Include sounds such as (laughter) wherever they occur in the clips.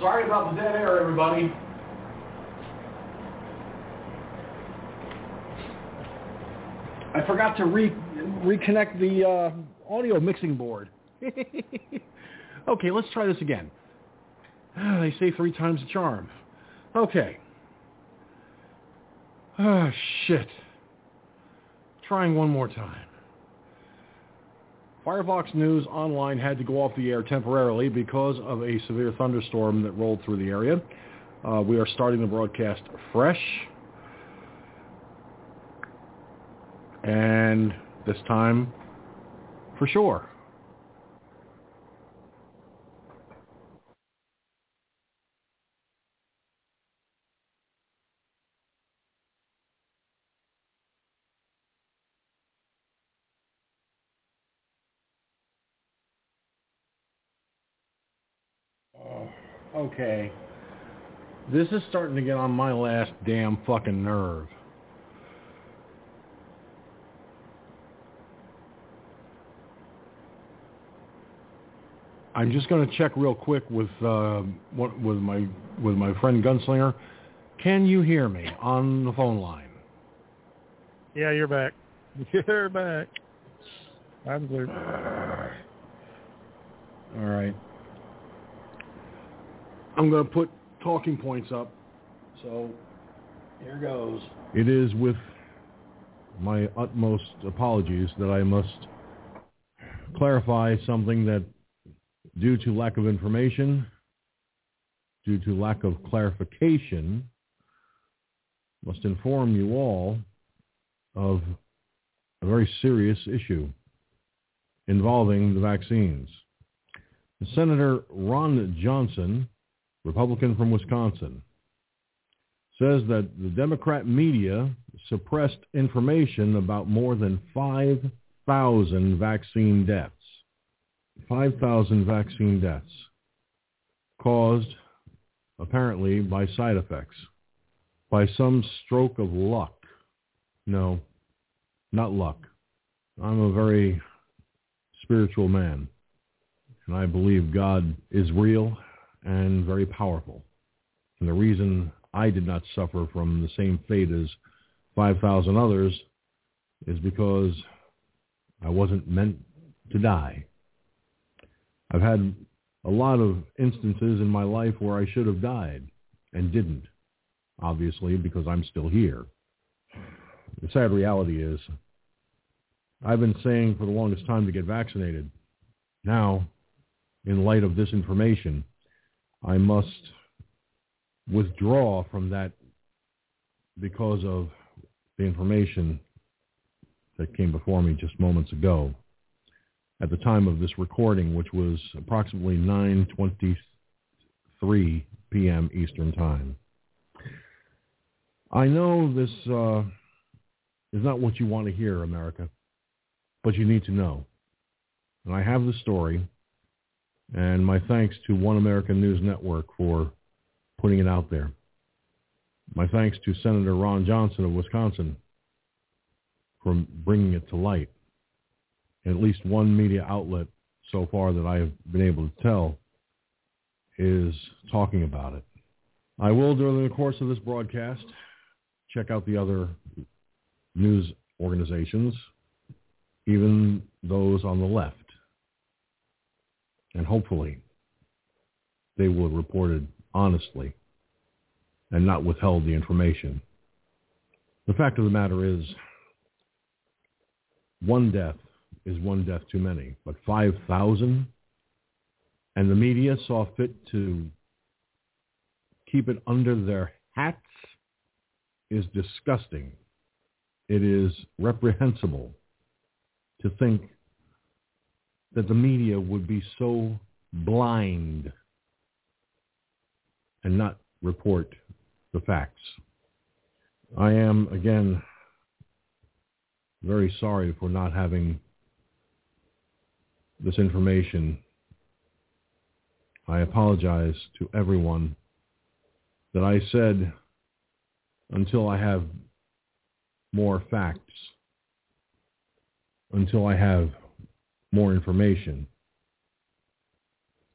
Sorry about the dead air, everybody. I forgot to re- reconnect the uh, audio mixing board. (laughs) okay, let's try this again. (sighs) They say three times the charm. Okay. Ah, (sighs) shit. Trying one more time. Firefox News Online had to go off the air temporarily because of a severe thunderstorm that rolled through the area. Uh, we are starting the broadcast fresh. And this time, for sure. Oh, okay. This is starting to get on my last damn fucking nerve. I'm just going to check real quick with uh, what, with my with my friend Gunslinger. Can you hear me on the phone line? Yeah, you're back. (laughs) You're back. I'm clear. All right. I'm going to put talking points up. So here goes. It is with my utmost apologies that I must clarify something that due to lack of information, due to lack of clarification, must inform you all of a very serious issue involving the vaccines. Senator Ron Johnson, Republican from Wisconsin, says that the Democrat media suppressed information about more than 5,000 vaccine deaths. 5,000 vaccine deaths caused apparently by side effects, by some stroke of luck. No, not luck. I'm a very spiritual man, and I believe God is real and very powerful. And the reason I did not suffer from the same fate as 5,000 others is because I wasn't meant to die. I've had a lot of instances in my life where I should have died and didn't, obviously, because I'm still here. The sad reality is I've been saying for the longest time to get vaccinated. Now, in light of this information, I must withdraw from that because of the information that came before me just moments ago at the time of this recording, which was approximately 9.23 p.m. Eastern Time. I know this uh, is not what you want to hear, America, but you need to know. And I have the story, and my thanks to One American News Network for putting it out there. My thanks to Senator Ron Johnson of Wisconsin for bringing it to light. And at least one media outlet so far that I have been able to tell is talking about it. I will, during the course of this broadcast, check out the other news organizations, even those on the left. And hopefully they will have reported honestly and not withheld the information. The fact of the matter is one death is one death too many, but 5,000 and the media saw fit to keep it under their hats is disgusting. It is reprehensible to think that the media would be so blind and not report the facts. I am, again, very sorry for not having this information. I apologize to everyone that I said until I have more facts, until I have more information.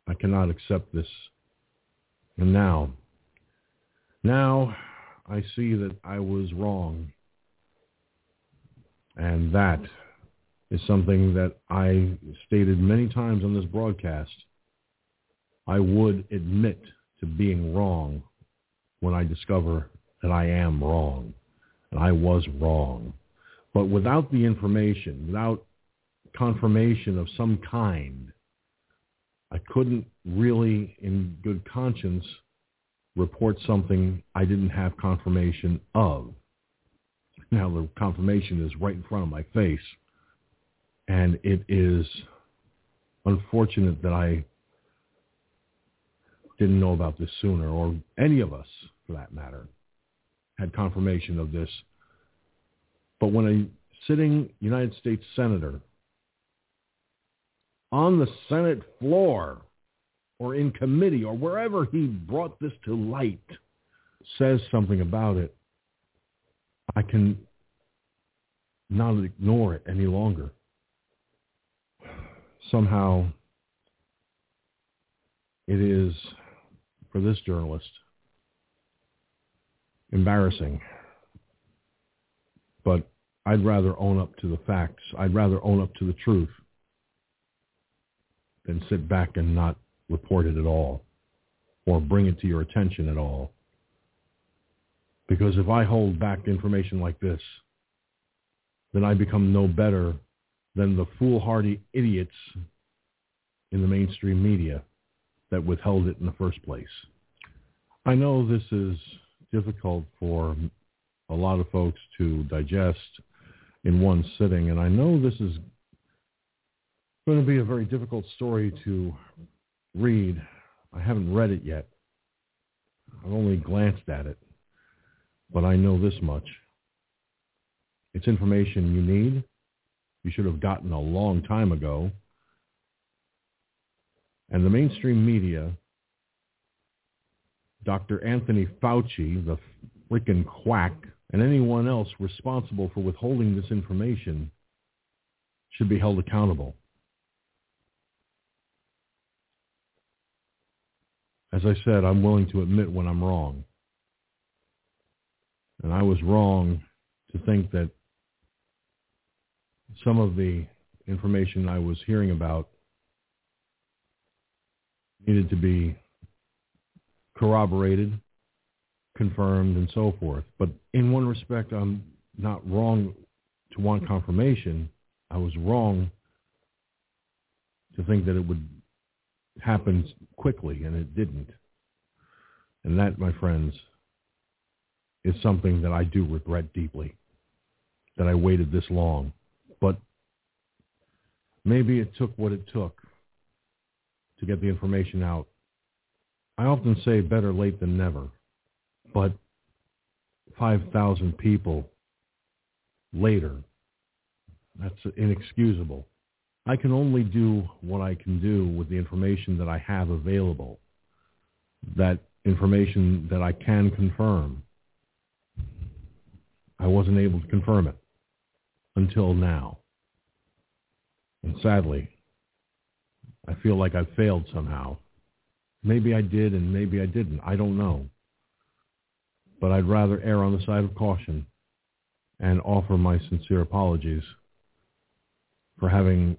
I cannot accept this. And now, now I see that I was wrong. And that is something that I stated many times on this broadcast. I would admit to being wrong when I discover that I am wrong. And I was wrong. But without the information, without confirmation of some kind, I couldn't really, in good conscience, report something I didn't have confirmation of. Now the confirmation is right in front of my face. And it is unfortunate that I didn't know about this sooner, or any of us, for that matter, had confirmation of this. But when a sitting United States Senator on the Senate floor or in committee or wherever he brought this to light says something about it, I can not ignore it any longer. Somehow it is, for this journalist, embarrassing. But I'd rather own up to the facts. I'd rather own up to the truth than sit back and not report it at all or bring it to your attention at all. Because if I hold back information like this, then I become no better than the foolhardy idiots in the mainstream media that withheld it in the first place. I know this is difficult for a lot of folks to digest in one sitting, and I know this is going to be a very difficult story to read. I haven't read it yet. I've only glanced at it, but I know this much. It's information you need. You should have gotten a long time ago. And the mainstream media, Dr. Anthony Fauci, the freaking quack, and anyone else responsible for withholding this information should be held accountable. As I said, I'm willing to admit when I'm wrong. And I was wrong to think that some of the information I was hearing about needed to be corroborated, confirmed, and so forth. But in one respect, I'm not wrong to want confirmation. I was wrong to think that it would happen quickly, and it didn't. And that, my friends, is something that I do regret deeply, that I waited this long. But maybe it took what it took to get the information out. I often say better late than never, but 5,000 people later, that's inexcusable. I can only do what I can do with the information that I have available, that information that I can confirm. I wasn't able to confirm it until now. And sadly, I feel like I failed somehow. Maybe I did and maybe I didn't. I don't know. But I'd rather err on the side of caution and offer my sincere apologies for having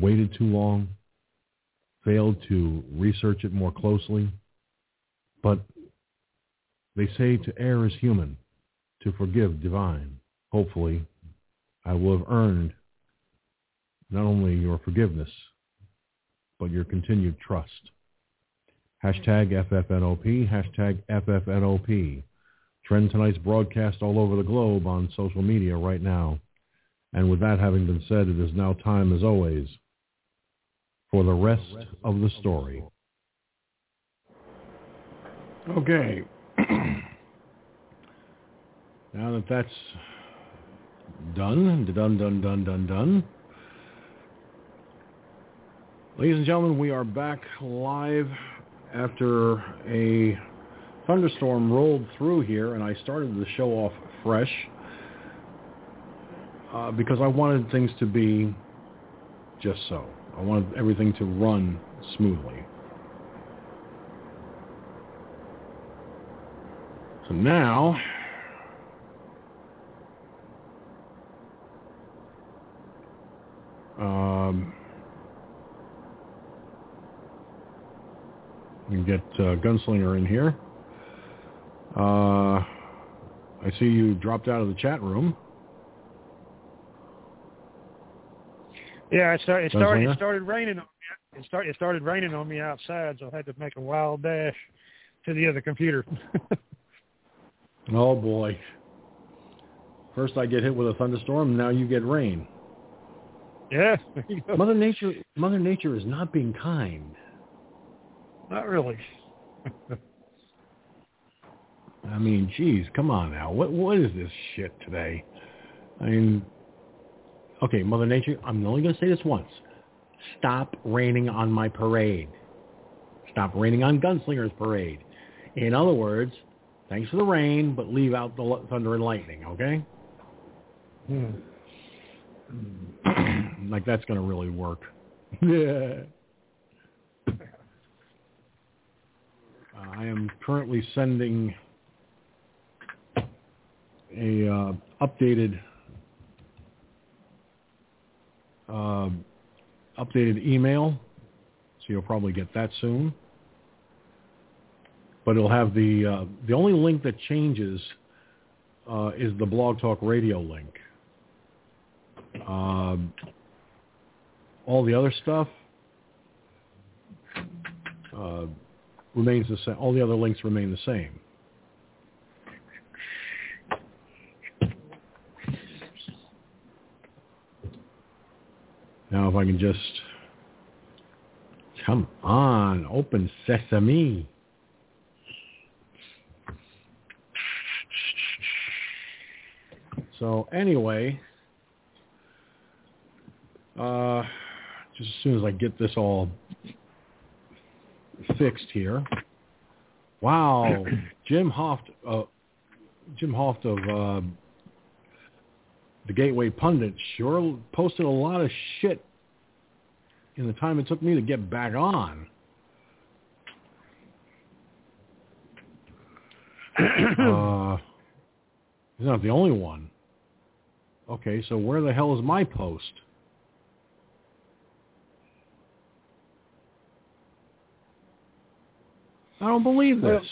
waited too long, failed to research it more closely. But they say to err is human, to forgive divine. Hopefully, I will have earned not only your forgiveness, but your continued trust. Hashtag FFNOP, hashtag FFNOP. Trend tonight's broadcast all over the globe on social media right now. And with that having been said, it is now time, as always, for the rest of the story. Okay. (clears throat) now that that's done, done, done, done, done, done. Ladies and gentlemen, we are back live after a thunderstorm rolled through here, and I started the show off fresh uh, because I wanted things to be just so. I wanted everything to run smoothly. So now, um, you get uh, Gunslinger in here. Uh, I see you dropped out of the chat room. Yeah, it, start, it started. It started raining on me. It started. It started raining on me outside, so I had to make a wild dash to the other computer. (laughs) oh boy! First I get hit with a thunderstorm. Now you get rain. Yeah. (laughs) Mother Nature. Mother Nature is not being kind. Not really. (laughs) I mean, geez, come on now. What what is this shit today? I mean, okay, Mother Nature, I'm only going to say this once. Stop raining on my parade. Stop raining on Gunslinger's parade. In other words, thanks for the rain, but leave out the thunder and lightning, okay? Hmm. (clears throat) like that's going to really work. Yeah. (laughs) Uh, I am currently sending a uh, updated uh, updated email, so you'll probably get that soon. But it'll have the uh, the only link that changes uh, is the Blog Talk Radio link. Um, all the other stuff uh, remains the same. All the other links remain the same. Now if I can just, come on, open sesame. So anyway, uh, just as soon as I get this all fixed here. Wow, (clears throat) Jim Hoft, uh, Jim Hoft of uh, the Gateway Pundit sure posted a lot of shit in the time it took me to get back on. (clears throat) uh, he's not the only one. Okay, so where the hell is my post? I don't believe this.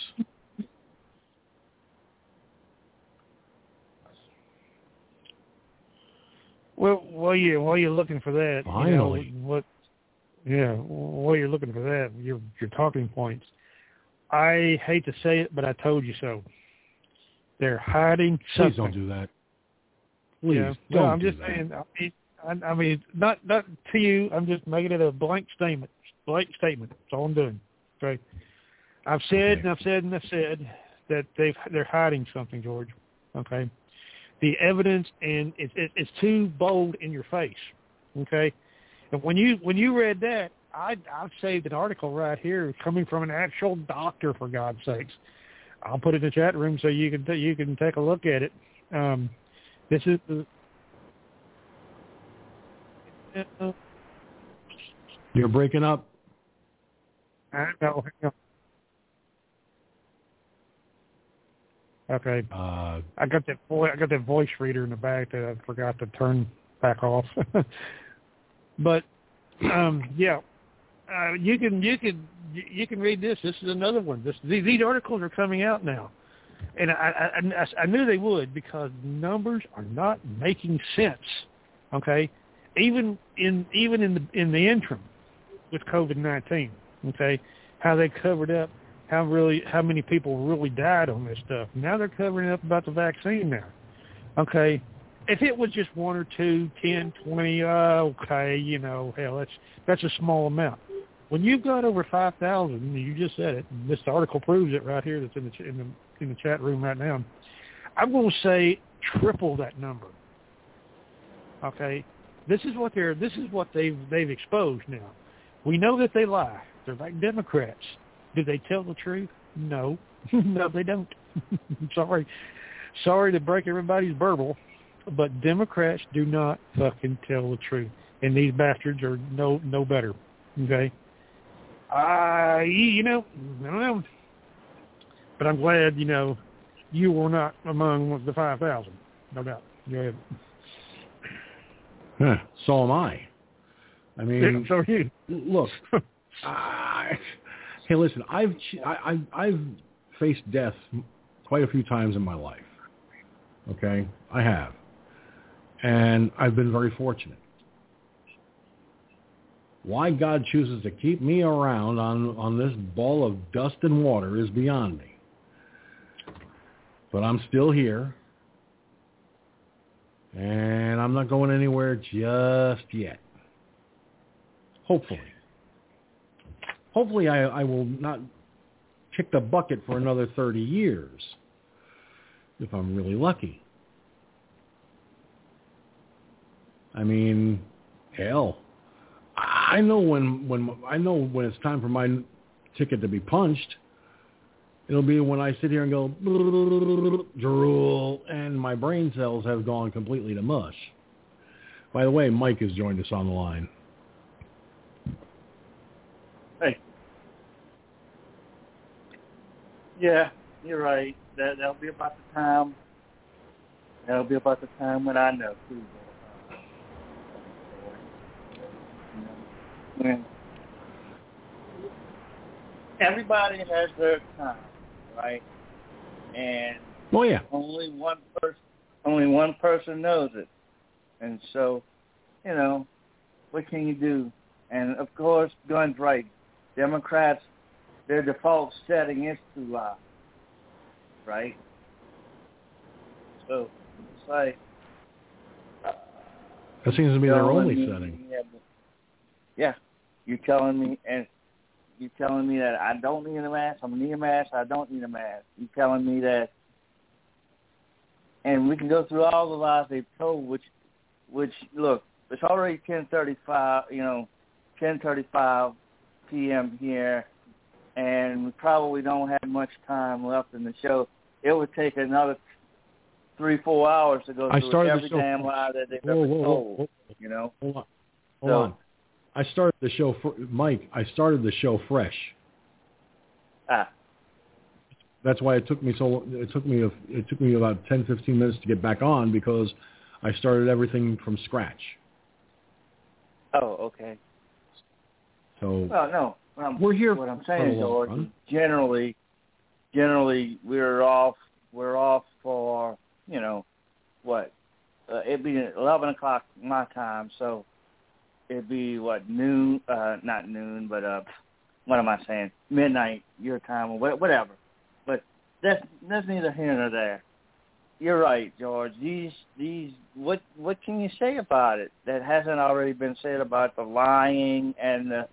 Well, while you while you're looking for that, Finally. You know, what? Yeah, well, you're looking for that, your your talking points. I hate to say it, but I told you so. They're hiding something. Please don't do that. Please yeah. don't. Well, I'm do just that. saying. I mean, I, I mean, not not to you. I'm just making it a blank statement. Blank statement. That's all I'm doing. Okay. I've said Okay. and I've said and I've said that they've they're hiding something, George. Okay the evidence and it, it, it's too bold in your face. Okay, and when you when you read that, I I've saved an article right here coming from an actual doctor for God's sakes. I'll put it in the chat room so you can t- you can take a look at it. Um, this is the. You're breaking up. I know. Okay. Uh, I got that vo- I got that voice reader in the back that I forgot to turn back off. (laughs) but um, yeah, uh, you can you can you can read this. This is another one. This these, articles are coming out now, and I, I I I knew they would because numbers are not making sense. Okay, even in even in the in the interim with COVID nineteen. Okay, how they covered up how really how many people really died on this stuff. Now they're covering up about the vaccine now. Okay, if it was just one or two, ten, twenty, uh, okay, you know, hell, that's that's a small amount. When you've got over five thousand, you just said it. And this article proves it right here. That's in the in the in the chat room right now. I'm going to say triple that number. Okay, this is what they're this is what they've they've exposed now. We know that they lie. They're like Democrats. Do they tell the truth? No, (laughs) no, they don't. (laughs) sorry, sorry to break everybody's burble, but Democrats do not fucking tell the truth, and these bastards are no no better. Okay, uh, I you know I don't know, but I'm glad you know you were not among the five thousand, no doubt. Go ahead. Huh, so am I. I mean, Yeah, so are you. look, (laughs) I, hey, listen, I've I, I, I've faced death quite a few times in my life. Okay, I have, and I've been very fortunate. Why God chooses to keep me around on on this ball of dust and water is beyond me. But I'm still here, and I'm not going anywhere just yet. Hopefully. Hopefully I, I will not kick the bucket for another 30 years if I'm really lucky. I mean, hell, I know when when I know when it's time for my ticket to be punched. It'll be when I sit here and go drool, and my brain cells have gone completely to mush. By the way, Mike has joined us on the line. Hey. Yeah, you're right. That that'll be about the time. That'll be about the time when I know too. When everybody has their time, right? And Oh yeah, only one person only one person knows it. And so, you know, what can you do? And of course, Gunn's right. Democrats, their default setting is to lie, right? So it's like uh, that seems to be their only setting. Yeah, you're telling me, and you're telling me that I don't need a mask. I'm need a mask. I don't need a mask. You're telling me that, and we can go through all the lies they've told. Which, which look, it's already 10:35. You know, 10:35 p.m. here, and we probably don't have much time left in the show. It would take another three, four hours to go I through every damn lie that they've Whoa, ever whoa, told. whoa, You know. hold on, hold So- on. I started the show, fr- Mike. I started the show fresh. Ah, That's why it took me so. It took me. A, it took me about 10, 15 minutes to get back on because I started everything from scratch. oh, okay. So Well, no. I'm, We're here What I'm saying, long George, run. generally, generally we're off. We're off for you know, what? Uh, it'd be eleven o'clock my time, so it'd be what noon? Uh, not noon, but uh, what am I saying? Midnight your time or wha- whatever. But that's that's neither here nor there. You're right, George. These these what what can you say about it that hasn't already been said about the lying and the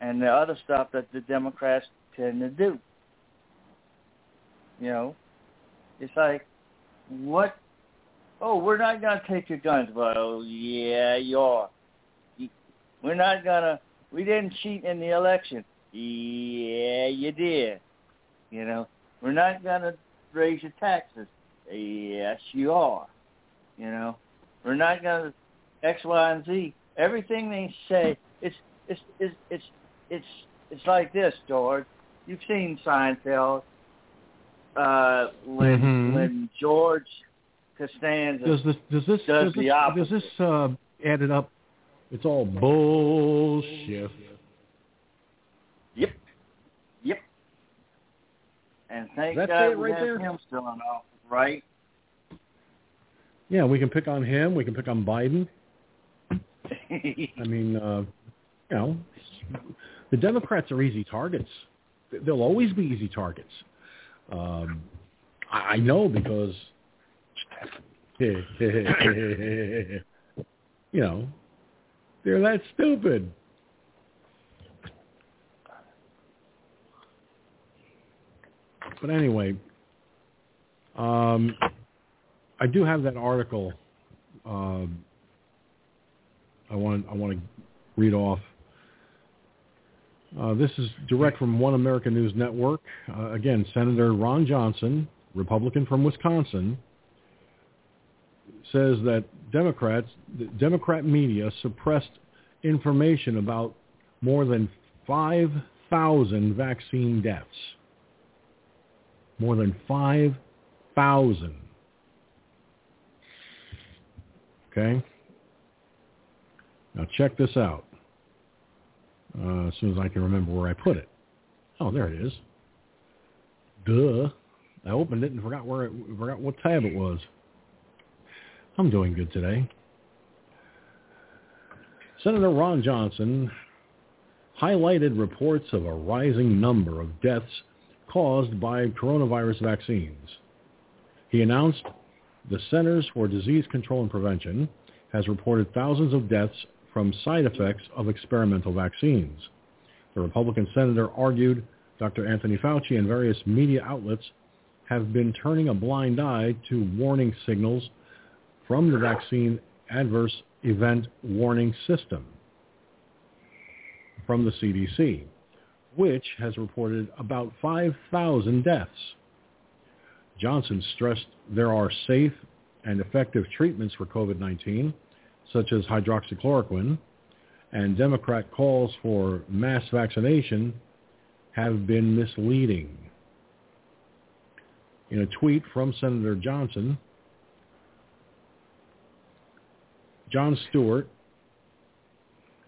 and the other stuff that the Democrats tend to do. You know, it's like, what? Oh, we're not going to take your guns. Well, yeah, you are. We're not going to, we didn't cheat in the election. Yeah, you did. You know, we're not going to raise your taxes. Yes, you are. You know, we're not going to X, Y, and Z. Everything they say, it's it's it's it's it's it's like this, George. You've seen Seinfeld. Uh, when Mhm. when George Costanza does this does this Does does the this, opposite. does this uh, add it up? It's all bullshit. Yep. Yep. And thank That God it we right have there? him still in office, right? Yeah, we can pick on him. We can pick on Biden. (laughs) I mean, uh, you know, the Democrats are easy targets. They'll always be easy targets. Um, I know because (laughs) you know, they're that stupid. But anyway, um, I do have that article. Um, I want I want to read off. Uh, this is direct from One American News Network. Uh, again, Senator Ron Johnson, Republican from Wisconsin, says that Democrats, Democrat media suppressed information about more than 5,000 vaccine deaths. More than 5,000. Okay? Now check this out. Uh, as soon as I can remember where I put it. Oh, there it is. Duh. I opened it and forgot where it, forgot what tab it was. I'm doing good today. Senator Ron Johnson highlighted reports of a rising number of deaths caused by coronavirus vaccines. He announced the Centers for Disease Control and Prevention has reported thousands of deaths from side effects of experimental vaccines. The Republican senator argued Dr. Anthony Fauci and various media outlets have been turning a blind eye to warning signals from the vaccine adverse event warning system from the CDC, which has reported about 5,000 deaths. Johnson stressed there are safe and effective treatments for COVID-19, such as hydroxychloroquine, and Democrat calls for mass vaccination have been misleading. In a tweet from Senator Johnson, Jon Stewart,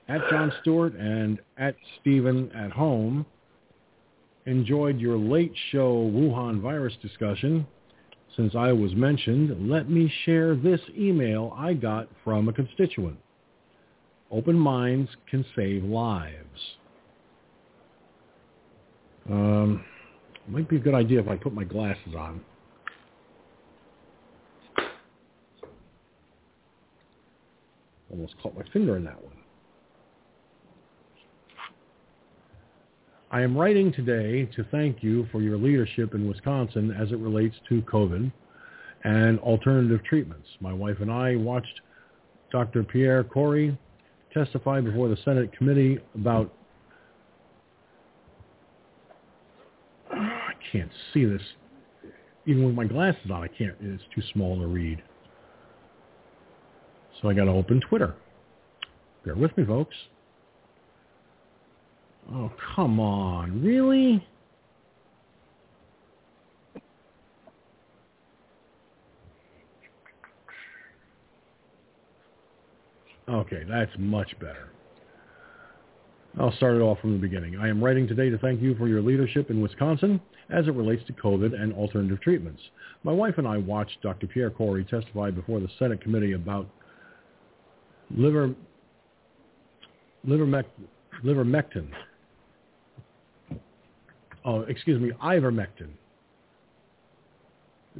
at Jon Stewart and at Stephen at home, enjoyed your late show Wuhan virus discussion. Since I was mentioned, let me share this email I got from a constituent. Open minds can save lives. Um, might be a good idea if I put my glasses on. Almost caught my finger in that one. I am writing today to thank you for your leadership in Wisconsin as it relates to COVID and alternative treatments. My wife and I watched Dr. Pierre Kory testify before the Senate committee about I can't see this. Even with my glasses on, I can't. It's too small to read. So I got to open Twitter. Bear with me, folks. Oh, come on. Really? Okay, that's much better. I'll start it off from the beginning. I am writing today to thank you for your leadership in Wisconsin as it relates to COVID and alternative treatments. My wife and I watched Dr. Pierre Kory testify before the Senate committee about liver, liver, livermectin. Oh, excuse me, ivermectin.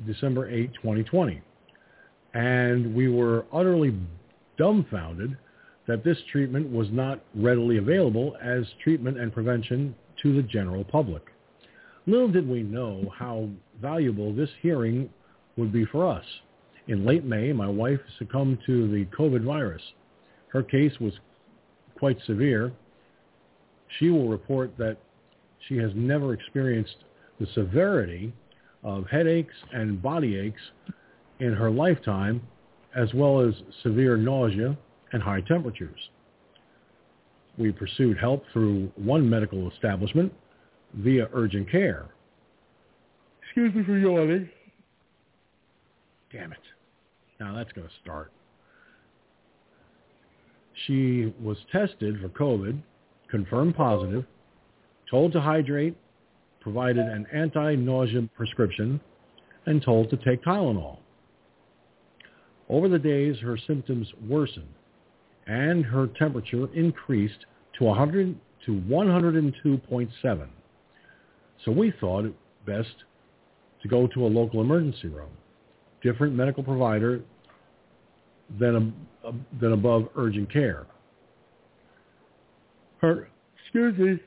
December 8, 2020. And we were utterly dumbfounded that this treatment was not readily available as treatment and prevention to the general public. Little did we know how valuable this hearing would be for us. In late May, my wife succumbed to the COVID virus. Her case was quite severe. She will report that she has never experienced the severity of headaches and body aches in her lifetime, as well as severe nausea and high temperatures. We pursued help through one medical establishment via urgent care. Excuse me for yawning. Damn it. Now that's going to start. She was tested for COVID, confirmed positive, told to hydrate, provided an anti-nausea prescription, and told to take Tylenol. Over the days, her symptoms worsened, and her temperature increased to 100 to 102.7. So we thought it best to go to a local emergency room. Different medical provider than, than above urgent care. Her, excuse me.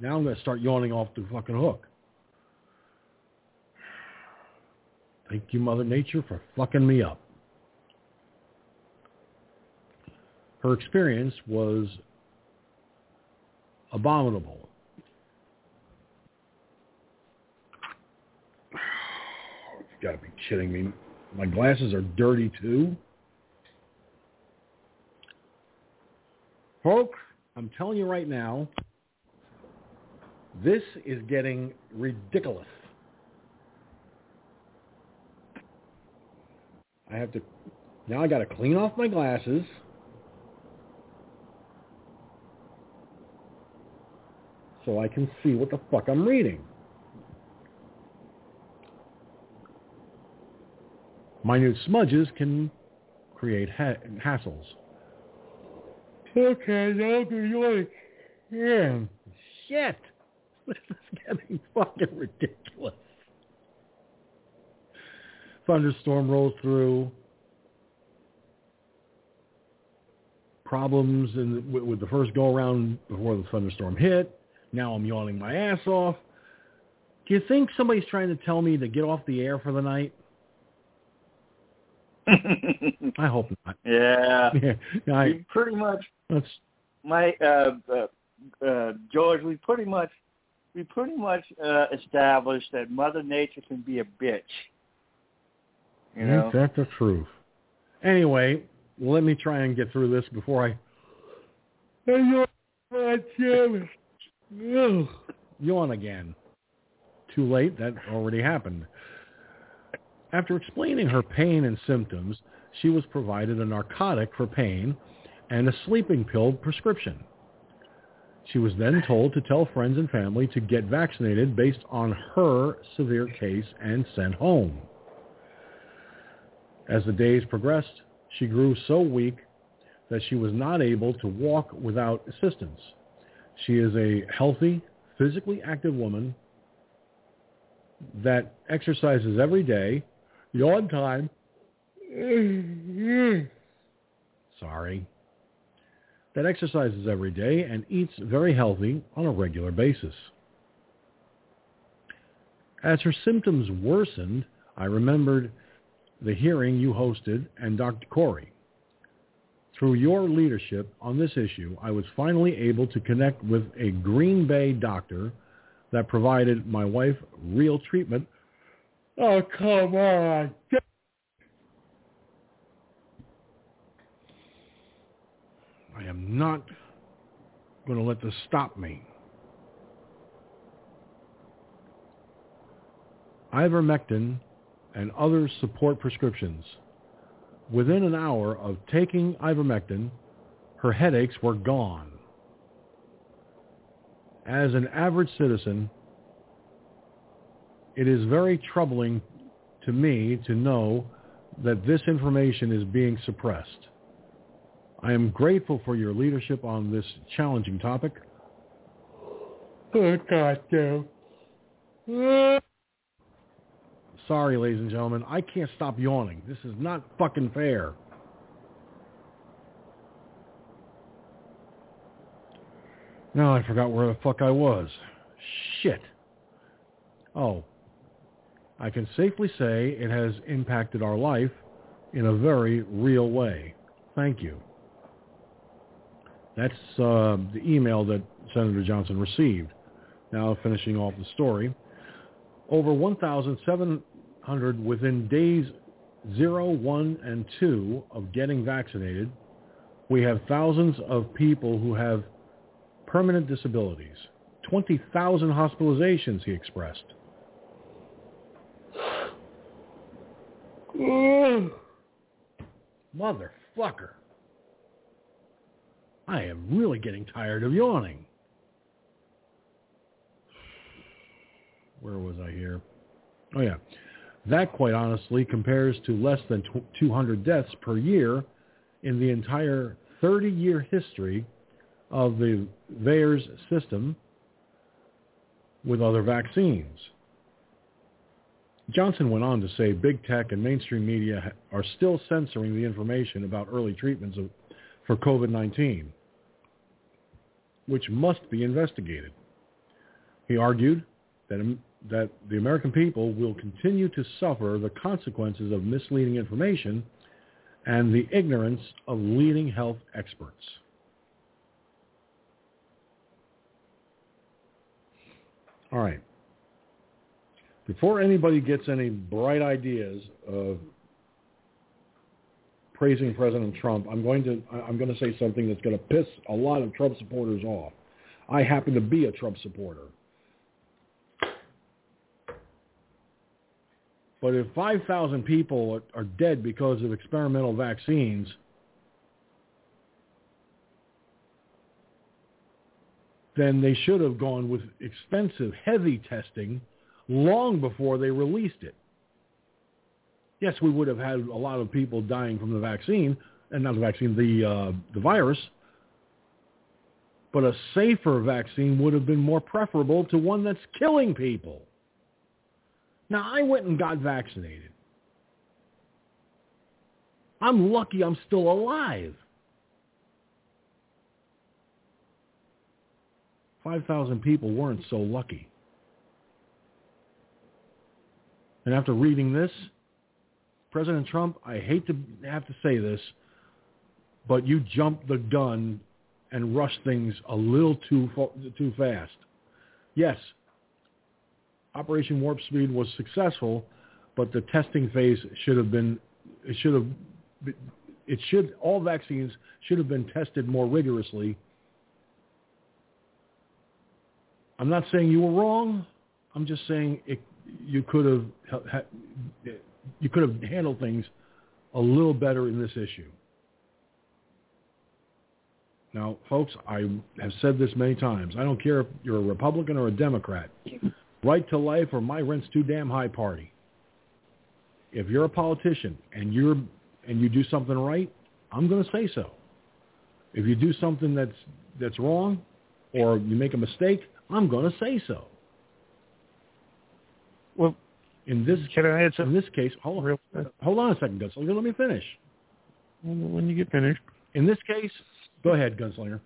Now I'm going to start yawning off the fucking hook. Thank you, Mother Nature, for fucking me up. Her experience was abominable. You've got to be kidding me. My glasses are dirty too. Folks, I'm telling you right now, this is getting ridiculous. I have to, now I got to clean off my glasses. So I can see what the fuck I'm reading. Minute smudges can create ha- hassles. Okay, now do you yeah. Shit. (laughs) This is getting fucking ridiculous. Thunderstorm rolls through. Problems in, with, with the first go around before the thunderstorm hit. Now I'm yawning my ass off. Do you think somebody's trying to tell me to get off the air for the night? (laughs) I hope not. Yeah. yeah I, We pretty much, that's my uh, uh, uh, George. We pretty much, we pretty much uh, established that Mother Nature can be a bitch. You know. Ain't that the truth? Anyway, let me try and get through this before I. (laughs) Yawn again. Too late. That already happened. After explaining her pain and symptoms, she was provided a narcotic for pain and a sleeping pill prescription. She was then told to tell friends and family to get vaccinated based on her severe case and sent home. As the days progressed, she grew so weak that she was not able to walk without assistance. She is a healthy, physically active woman that exercises every day, yawn time. Mm-hmm. Sorry. That exercises every day and eats very healthy on a regular basis. As her symptoms worsened, I remembered the hearing you hosted and Dr. Kory. Through your leadership on this issue, I was finally able to connect with a Green Bay doctor that provided my wife real treatment. Oh, come on. I am not going to let this stop me. Ivermectin and other support prescriptions. Within an hour of taking ivermectin, her headaches were gone. As an average citizen, it is very troubling to me to know that this information is being suppressed. I am grateful for your leadership on this challenging topic. Oh, God, no. Sorry, ladies and gentlemen. I can't stop yawning. This is not fucking fair. Now I forgot where the fuck I was. Shit. Oh. I can safely say it has impacted our life in a very real way. Thank you. That's uh, the email that Senator Johnson received. Now finishing off the story. Over 1,700 within days 0, 1, and 2 of getting vaccinated. We have thousands of people who have permanent disabilities. 20,000 hospitalizations, he expressed. Mm. Motherfucker. I am really getting tired of yawning. Where was I here? Oh, yeah. That, quite honestly, compares to less than 200 deaths per year in the entire 30-year history of the VAERS system with other vaccines. Johnson went on to say big tech and mainstream media are still censoring the information about early treatments of, for COVID-19, which must be investigated. He argued that, um, that the American people will continue to suffer the consequences of misleading information and the ignorance of leading health experts. All right. Before anybody gets any bright ideas of praising President Trump, I'm going to I'm going to say something that's going to piss a lot of Trump supporters off. I happen to be a Trump supporter. But if 5,000 people are dead because of experimental vaccines, then they should have gone with expensive, heavy testing long before they released it. Yes, we would have had a lot of people dying from the vaccine, and not the vaccine, the uh, the virus. But a safer vaccine would have been more preferable to one that's killing people. Now, I went and got vaccinated. I'm lucky I'm still alive. 5,000 people weren't so lucky. And after reading this, President Trump, I hate to have to say this, but you jumped the gun and rushed things a little too too fast. Yes, Operation Warp Speed was successful, but the testing phase should have been it should have it should all vaccines should have been tested more rigorously. I'm not saying you were wrong. I'm just saying it, you could have you could have handled things a little better in this issue. Now, folks, I have said this many times. I don't care if you're a Republican or a Democrat right to life or my rent's too damn high party. If you're a politician and you're and you do something right, I'm going to say so. If you do something that's that's wrong or you make a mistake, I'm going to say so. Well, in this can I add in this case, hold on, hold on a second, Gunslinger. Let me finish. When you get finished. In this case, go ahead, Gunslinger.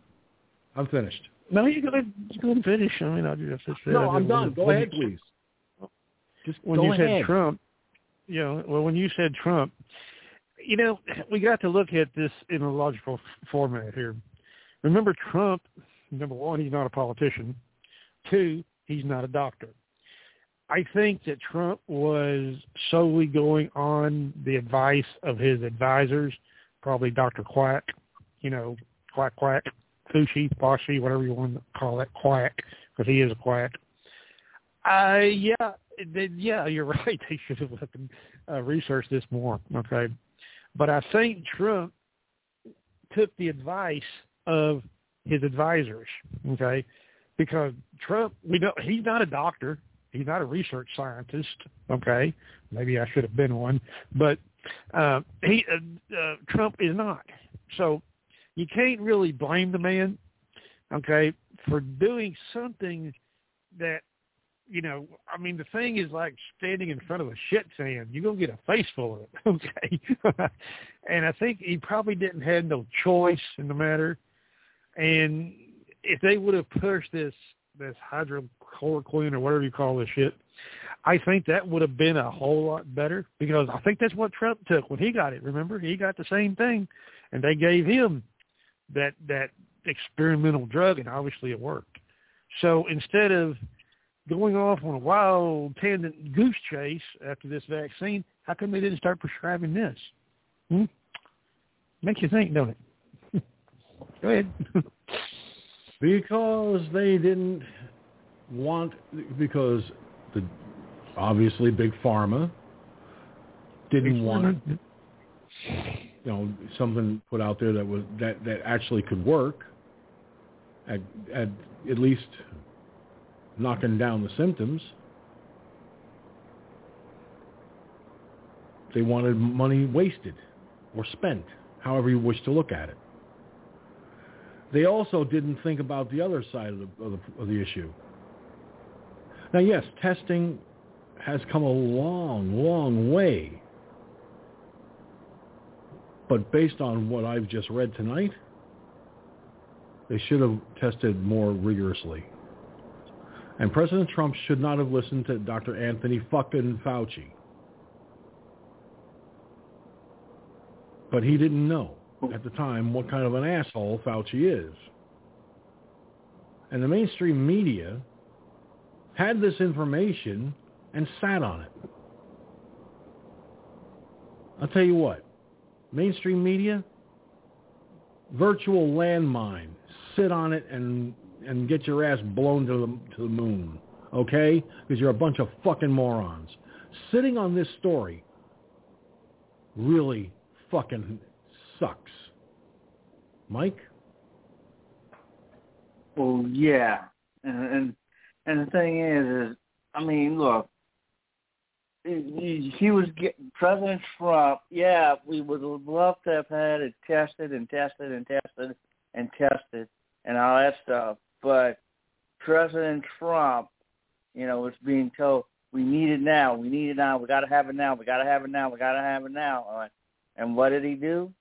I'm finished. No, you go ahead. Go ahead and finish. I mean, I'll just said. No, I'm done. Go ahead, please. Just when you ahead. said Trump, you know, well, when you said Trump, you know, we got to look at this in a logical format here. Remember, Trump. Number one, he's not a politician. Two, he's not a doctor. I think that Trump was solely going on the advice of his advisors, probably Dr. Quack, you know, Quack Quack, Fauci, Fauci, whatever you want to call that, Quack, because he is a quack. Uh, yeah, they, yeah, you're (laughs) right. They should have let them uh, research this more. Okay, but I think Trump took the advice of his advisors. Okay, because Trump, we know he's not a doctor. He's not a research scientist. Okay, maybe I should have been one, but uh, he uh, uh, Trump is not. So you can't really blame the man, okay, for doing something that, you know, I mean, the thing is like standing in front of a shit sand. You're to get a face full of it, (laughs) okay? and I think he probably didn't have no choice in the matter. And if they would have pushed this, this hydrochloroquine or whatever you call this shit, I think that would have been a whole lot better because I think that's what Trump took when he got it. Remember, he got the same thing, and they gave him that that experimental drug, and obviously it worked. So instead of going off on a wild tangent goose chase after this vaccine, how come they didn't start prescribing this? Hmm? Makes you think, don't it? (laughs) Go ahead. (laughs) because they didn't want because the obviously big pharma didn't Big want pharma. you know something put out there that was that that actually could work at at at least knocking down the symptoms. They wanted money wasted or spent however you wish to look at it. They also didn't think about the other side of the of the, of the issue now yes testing has come a long, long way. But based on what I've just read tonight, they should have tested more rigorously. And President Trump should not have listened to Dr. Anthony fucking Fauci. But he didn't know at the time what kind of an asshole Fauci is. And the mainstream media had this information and sat on it. I'll tell you what, mainstream media, virtual landmine, sit on it and and get your ass blown to the to the moon, okay? Because you're a bunch of fucking morons. Sitting on this story really fucking sucks. Mike? Well, yeah, and and, and the thing is, is I mean, look, he, was get, President Trump. Yeah, we would loved to have had it tested and tested and tested and tested and all that stuff, but President Trump, you know, was being told we need it now, we need it now, we got to have it now, we got to have it now, we got to have it now. And what did he do?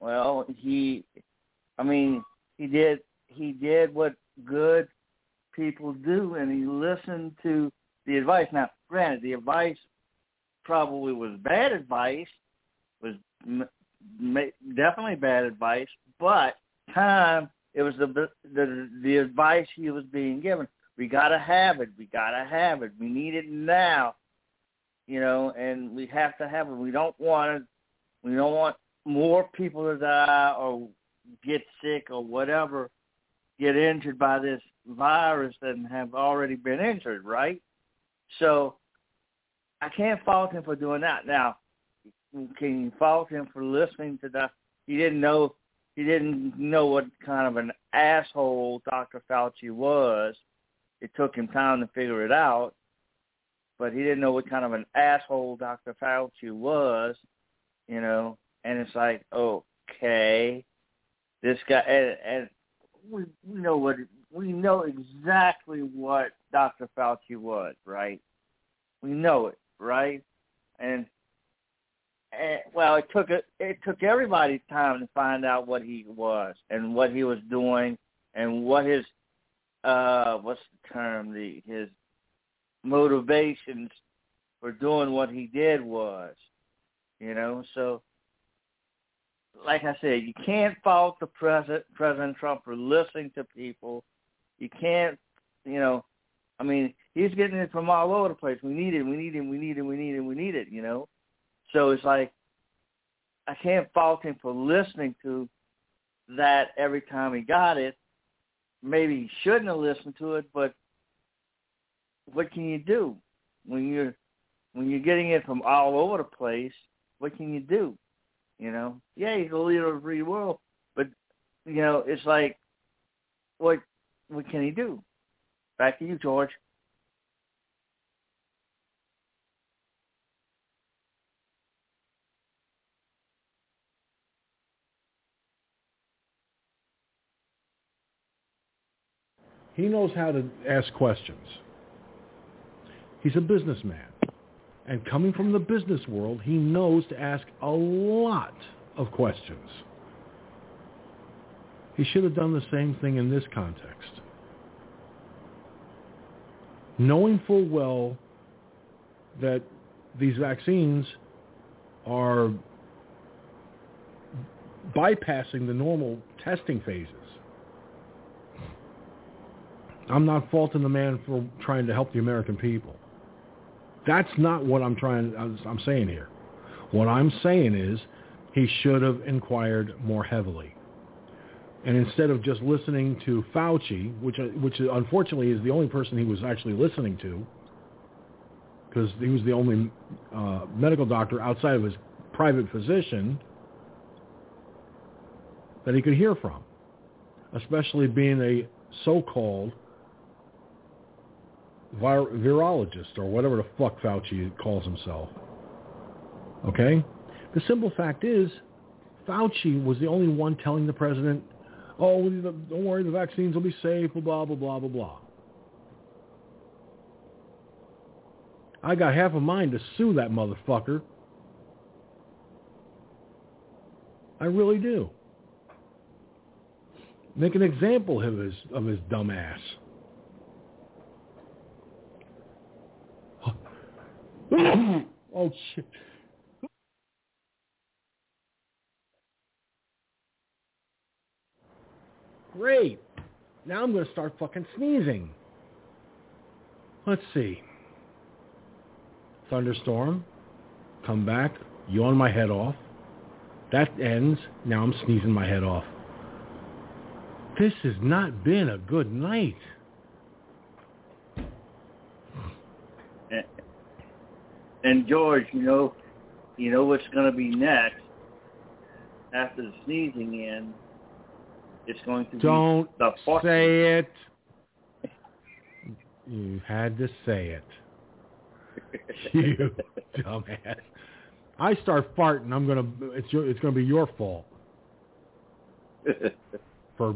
Well, he, I mean, he did he did what good people do, and he listened to the advice. Now, granted, the advice probably was bad advice, was m- m- definitely bad advice, but time it was the the the advice he was being given. We gotta have it. We gotta have it. We need it now. You know, and we have to have it. We don't want it. We don't want more people to die or get sick or whatever get injured by this virus than have already been injured, right? So I can't fault him for doing that. Now, can you fault him for listening to that? He didn't know he didn't know what kind of an asshole Dr. Fauci was. It took him time to figure it out, but he didn't know what kind of an asshole Dr. Fauci was, you know. And it's like, okay, this guy, and, and we know what we know exactly what Dr. Fauci was, right? We know it, right? And, and well, it took it it took everybody time to find out what he was and what he was doing and what his uh what's the term the his motivations for doing what he did was, you know. So like I said, you can't fault the president, President Trump for listening to people. You can't, you know, I mean, he's getting it from all over the place. We need it, we need it, we need it, we need it, we need it, you know. So it's like I can't fault him for listening to that every time he got it. Maybe he shouldn't have listened to it, but what can you do when you're when you're getting it from all over the place? What can you do? You know, yeah, he's a leader of the free world, but you know, it's like, what what can he do? Back to you, George. He knows how to ask questions. He's a businessman. And coming from the business world, he knows to ask a lot of questions. He should have done the same thing in this context. Knowing full well that these vaccines are bypassing the normal testing phases. I'm not faulting the man for trying to help the American people. That's not what I'm trying. I'm saying here. What I'm saying is he should have inquired more heavily. And instead of just listening to Fauci, which which unfortunately is the only person he was actually listening to, because he was the only uh, medical doctor outside of his private physician that he could hear from, especially being a so-called vir- virologist or whatever the fuck Fauci calls himself. Okay? The simple fact is, Fauci was the only one telling the president, oh, don't worry, the vaccines will be safe, blah, blah, blah, blah, blah. I got half a mind to sue that motherfucker. I really do. Make an example of his of his dumb ass. (laughs) oh shit. Great. Now I'm going to start fucking sneezing. Let's see. Thunderstorm. Come back. Yawn my head off. That ends. Now I'm sneezing my head off. This has not been a good night. And George, you know, you know what's going to be next after the sneezing in. It's going to Don't be the say it. You had to say it. (laughs) you dumbass. I start farting, I'm gonna. It's your, it's gonna be your fault for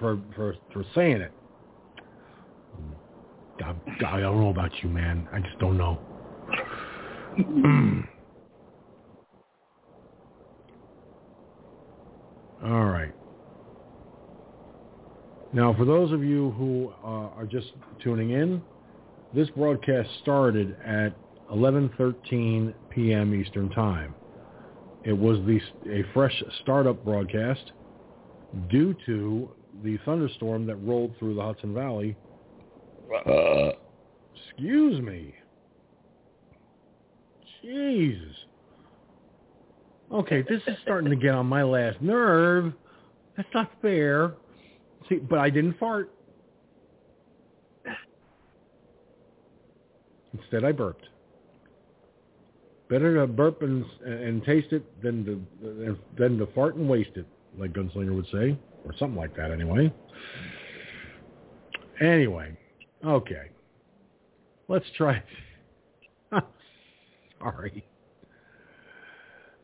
for for for saying it. I, I don't know about you, man. I just don't know. (clears throat) All right. Now, for those of you who uh, are just tuning in, this broadcast started at 11:13 p.m. Eastern Time. It was the a fresh startup broadcast due to the thunderstorm that rolled through the Hudson Valley. Uh, excuse me. Jesus. Okay, this is starting to get on my last nerve. That's not fair. See, but I didn't fart. Instead, I burped. Better to burp and, and taste it than to than to fart and waste it, like Gunslinger would say, or something like that. Anyway. Anyway, okay. Let's try. (laughs) Sorry.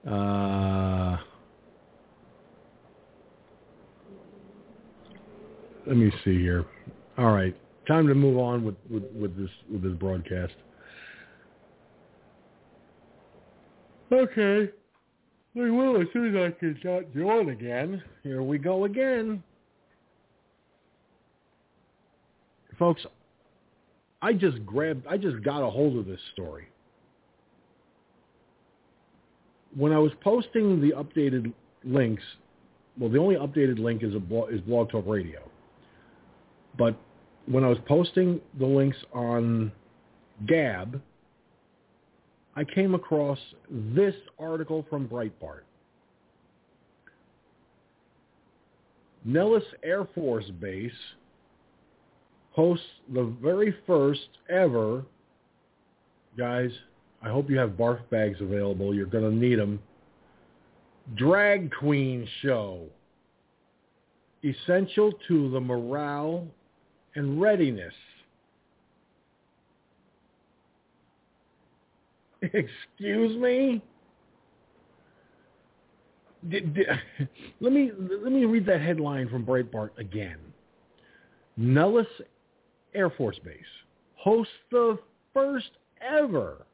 Uh, let me see here. All right, time to move on with, with, with this with this broadcast. Okay. we will as soon as I can start join again, here we go again. Folks, I just grabbed, I just got a hold of this story. When I was posting the updated links, well, the only updated link is a is Blog Talk Radio. But when I was posting the links on Gab, I came across this article from Breitbart. Nellis Air Force Base hosts the very first ever, guys, I hope you have barf bags available. You're going to need them. Drag queen show. Essential to the morale and readiness. (laughs) Excuse me? Did, did, (laughs) let me let me read that headline from Breitbart again. Nellis Air Force Base hosts the first ever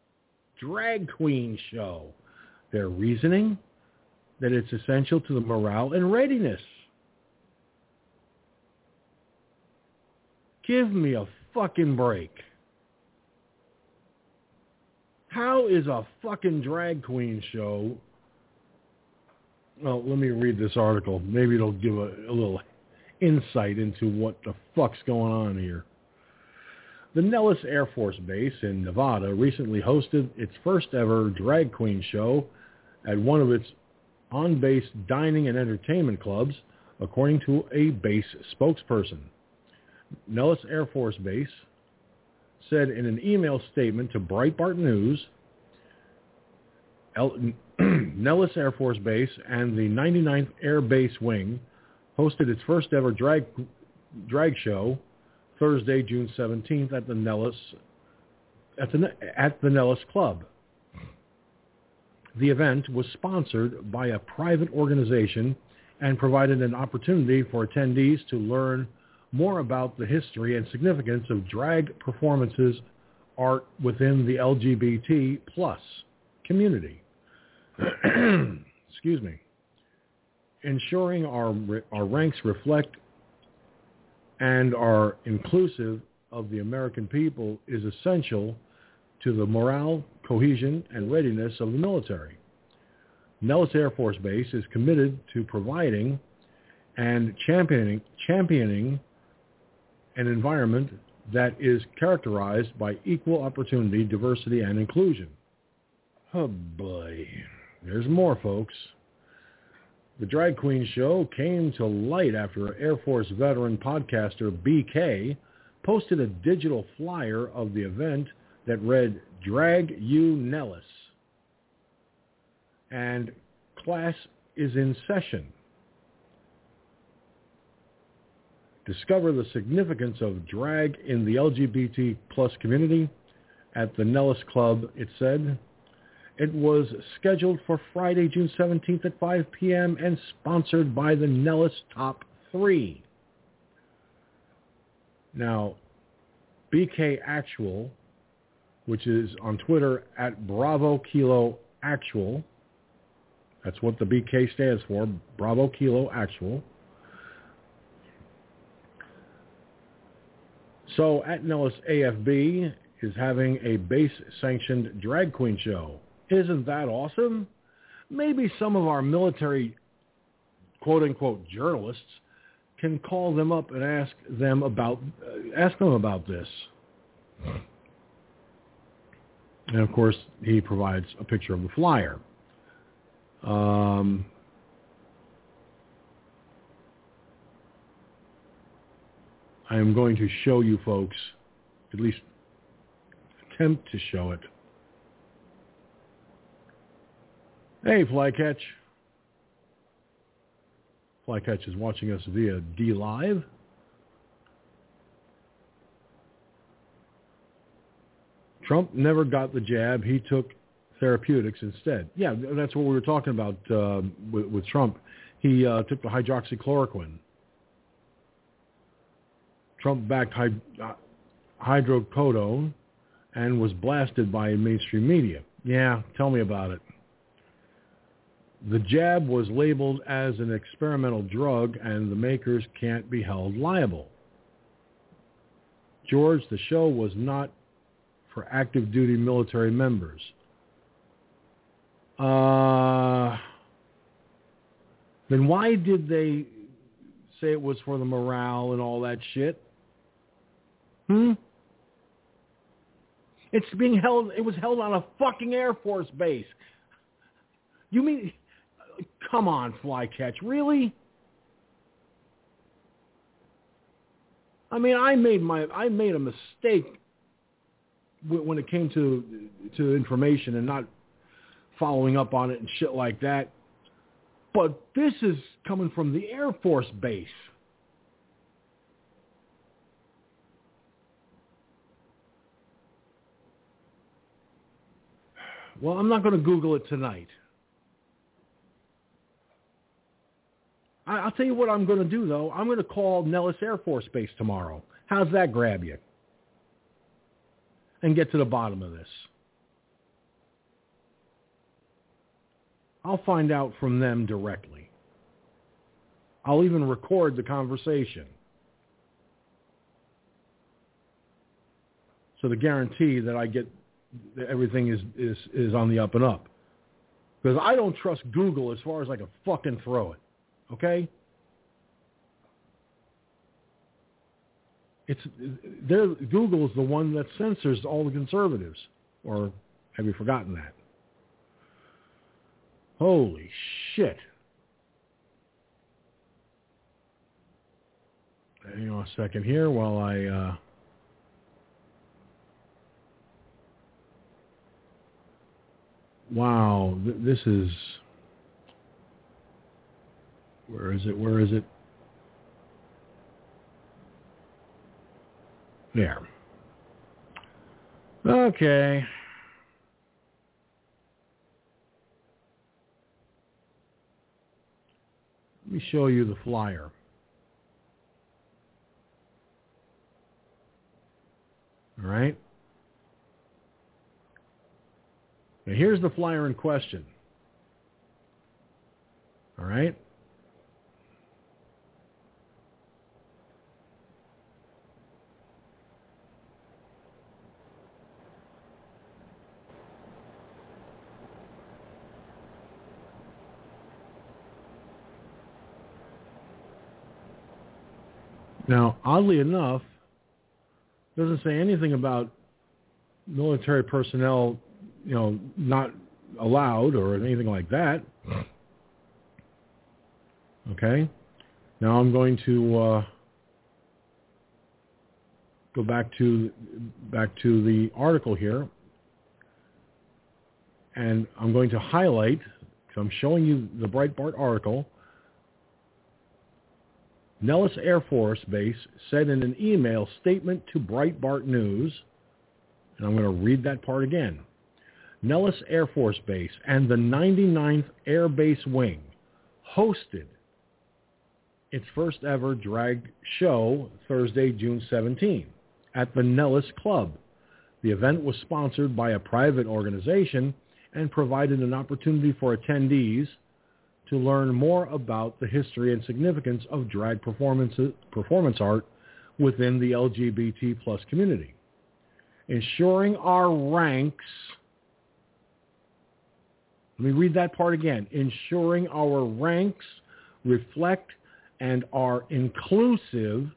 drag queen show. Their reasoning that it's essential to the morale and readiness. Give me a fucking break. How is a fucking drag queen show? Well, let me read this article. Maybe it'll give a, a little insight into what the fuck's going on here. The Nellis Air Force Base in Nevada recently hosted its first ever drag queen show at one of its on-base dining and entertainment clubs, according to a base spokesperson. Nellis Air Force Base said in an email statement to Breitbart News, (clears throat) Nellis Air Force Base and the 99th Air Base Wing hosted its first ever drag, drag show Thursday, June 17th at the Nellis at the, at the Nellis Club. The event was sponsored by a private organization and provided an opportunity for attendees to learn more about the history and significance of drag performances, art within the LGBT plus community. (clears throat) Excuse me. Ensuring our, our ranks reflect and are inclusive of the American people is essential to the morale, cohesion, and readiness of the military. Nellis Air Force Base is committed to providing and championing, championing an environment that is characterized by equal opportunity, diversity, and inclusion. Oh boy. There's more, folks. The Drag Queen Show came to light after Air Force veteran podcaster BK posted a digital flyer of the event that read, Drag You Nellis. And class is in session. Discover the significance of drag in the LGBT plus community at the Nellis Club, it said. It was scheduled for Friday, June 17th at 5 p.m. and sponsored by the Nellis Top 3. Now, BK Actual, which is on Twitter at Bravo Kilo Actual, that's what the BK stands for, Bravo Kilo Actual. So at Nellis AFB is having a base-sanctioned drag queen show. Isn't that awesome? Maybe some of our military quote-unquote journalists can call them up and ask them about uh, ask them about this. And of course, he provides a picture of the flyer. Um, I am going to show you folks, at least attempt to show it. Hey, Flycatch. Flycatch is watching us via D Live. Trump never got the jab. He took therapeutics instead. Yeah, that's what we were talking about uh, with, with, Trump. He uh, took the hydroxychloroquine. Trump backed hyd- uh, hydrocodone and was blasted by mainstream media. Yeah, tell me about it. The jab was labeled as an experimental drug and the makers can't be held liable. George, the show was not for active duty military members. Uh, then why did they say it was for the morale and all that shit? Hmm? It's being held, it was held on a fucking Air Force base. You mean, come on, Flycatch, really? I mean, I made my, I made a mistake when it came to, to information and not following up on it and shit like that. But this is coming from the Air Force base. Well, I'm not going to Google it tonight. I'll tell you what I'm going to do, though. I'm going to call Nellis Air Force Base tomorrow. How's that grab you? And get to the bottom of this. I'll find out from them directly. I'll even record the conversation. So the guarantee that I get everything is, is, is on the up and up. Because I don't trust Google as far as I can fucking throw it. Okay? It's Google is the one that censors all the conservatives. Or have you forgotten that? Holy shit. Hang on a second here while I uh, Wow, this is where is it? Where is it? There. Okay. Let me show you the flyer. All right. Now here's the flyer in question. All right? Now, oddly enough, doesn't say anything about military personnel, you know, not allowed or anything like that. Okay. Now I'm going to uh, go back to back to the article here, and I'm going to highlight. So I'm showing you the Breitbart article. Nellis Air Force Base said in an email statement to Breitbart News, and I'm going to read that part again. Nellis Air Force Base and the 99th Air Base Wing hosted its first ever drag show Thursday, June 17 at the Nellis Club. The event was sponsored by a private organization and provided an opportunity for attendees to learn more about the history and significance of drag performance, art within the LGBT plus community. Ensuring our ranks, let me read that part again, ensuring our ranks reflect and are inclusive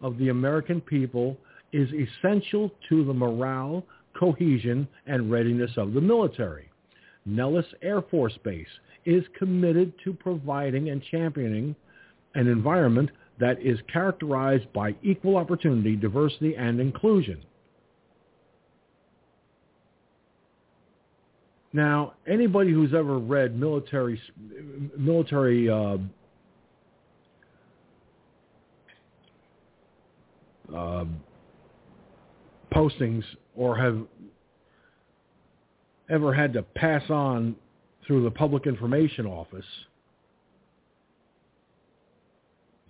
of the American people is essential to the morale, cohesion, and readiness of the military. Nellis Air Force Base is committed to providing and championing an environment that is characterized by equal opportunity, diversity, and inclusion. Now, anybody who's ever read military military uh, uh, postings or have ever had to pass on through the public information office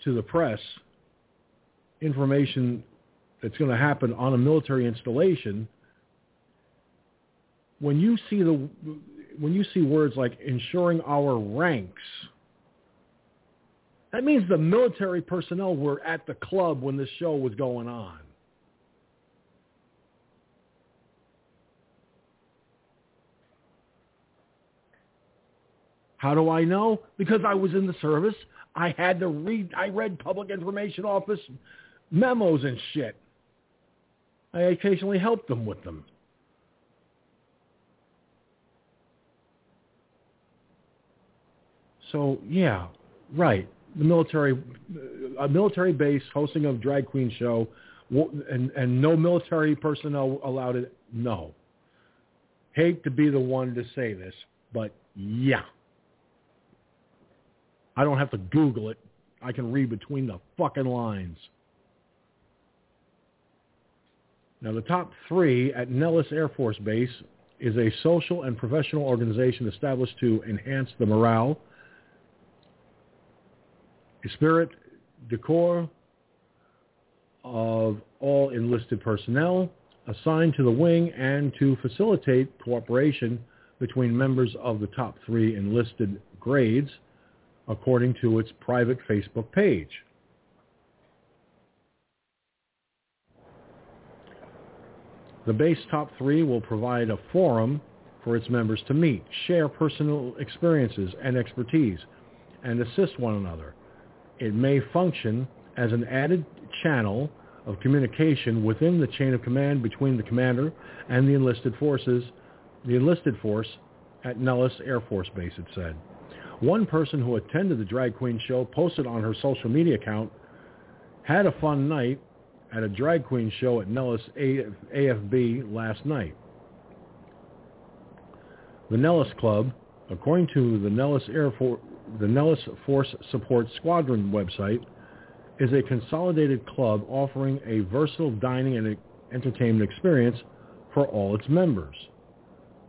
to the press information that's going to happen on a military installation when you see the when you see words like ensuring our ranks that means the military personnel were at the club when this show was going on How do I know? Because I was in the service. I had to read, I read public information office memos and shit. I occasionally helped them with them. So yeah, right. The military, a military base hosting a drag queen show, and and no military personnel allowed it. No. Hate to be the one to say this, but yeah. I don't have to Google it. I can read between the fucking lines. Now, the top three at Nellis Air Force Base is a social and professional organization established to enhance the morale, spirit, decor of all enlisted personnel assigned to the wing and to facilitate cooperation between members of the top three enlisted grades according to its private Facebook page. The base top three will provide a forum for its members to meet, share personal experiences and expertise, and assist one another. It may function as an added channel of communication within the chain of command between the commander and the enlisted forces, the enlisted force at Nellis Air Force Base, it said. One person who attended the drag queen show posted on her social media account, had a fun night at a drag queen show at Nellis AFB last night. The Nellis Club, according to the Nellis Air Force, the Nellis Force Support Squadron website, is a consolidated club offering a versatile dining and entertainment experience for all its members.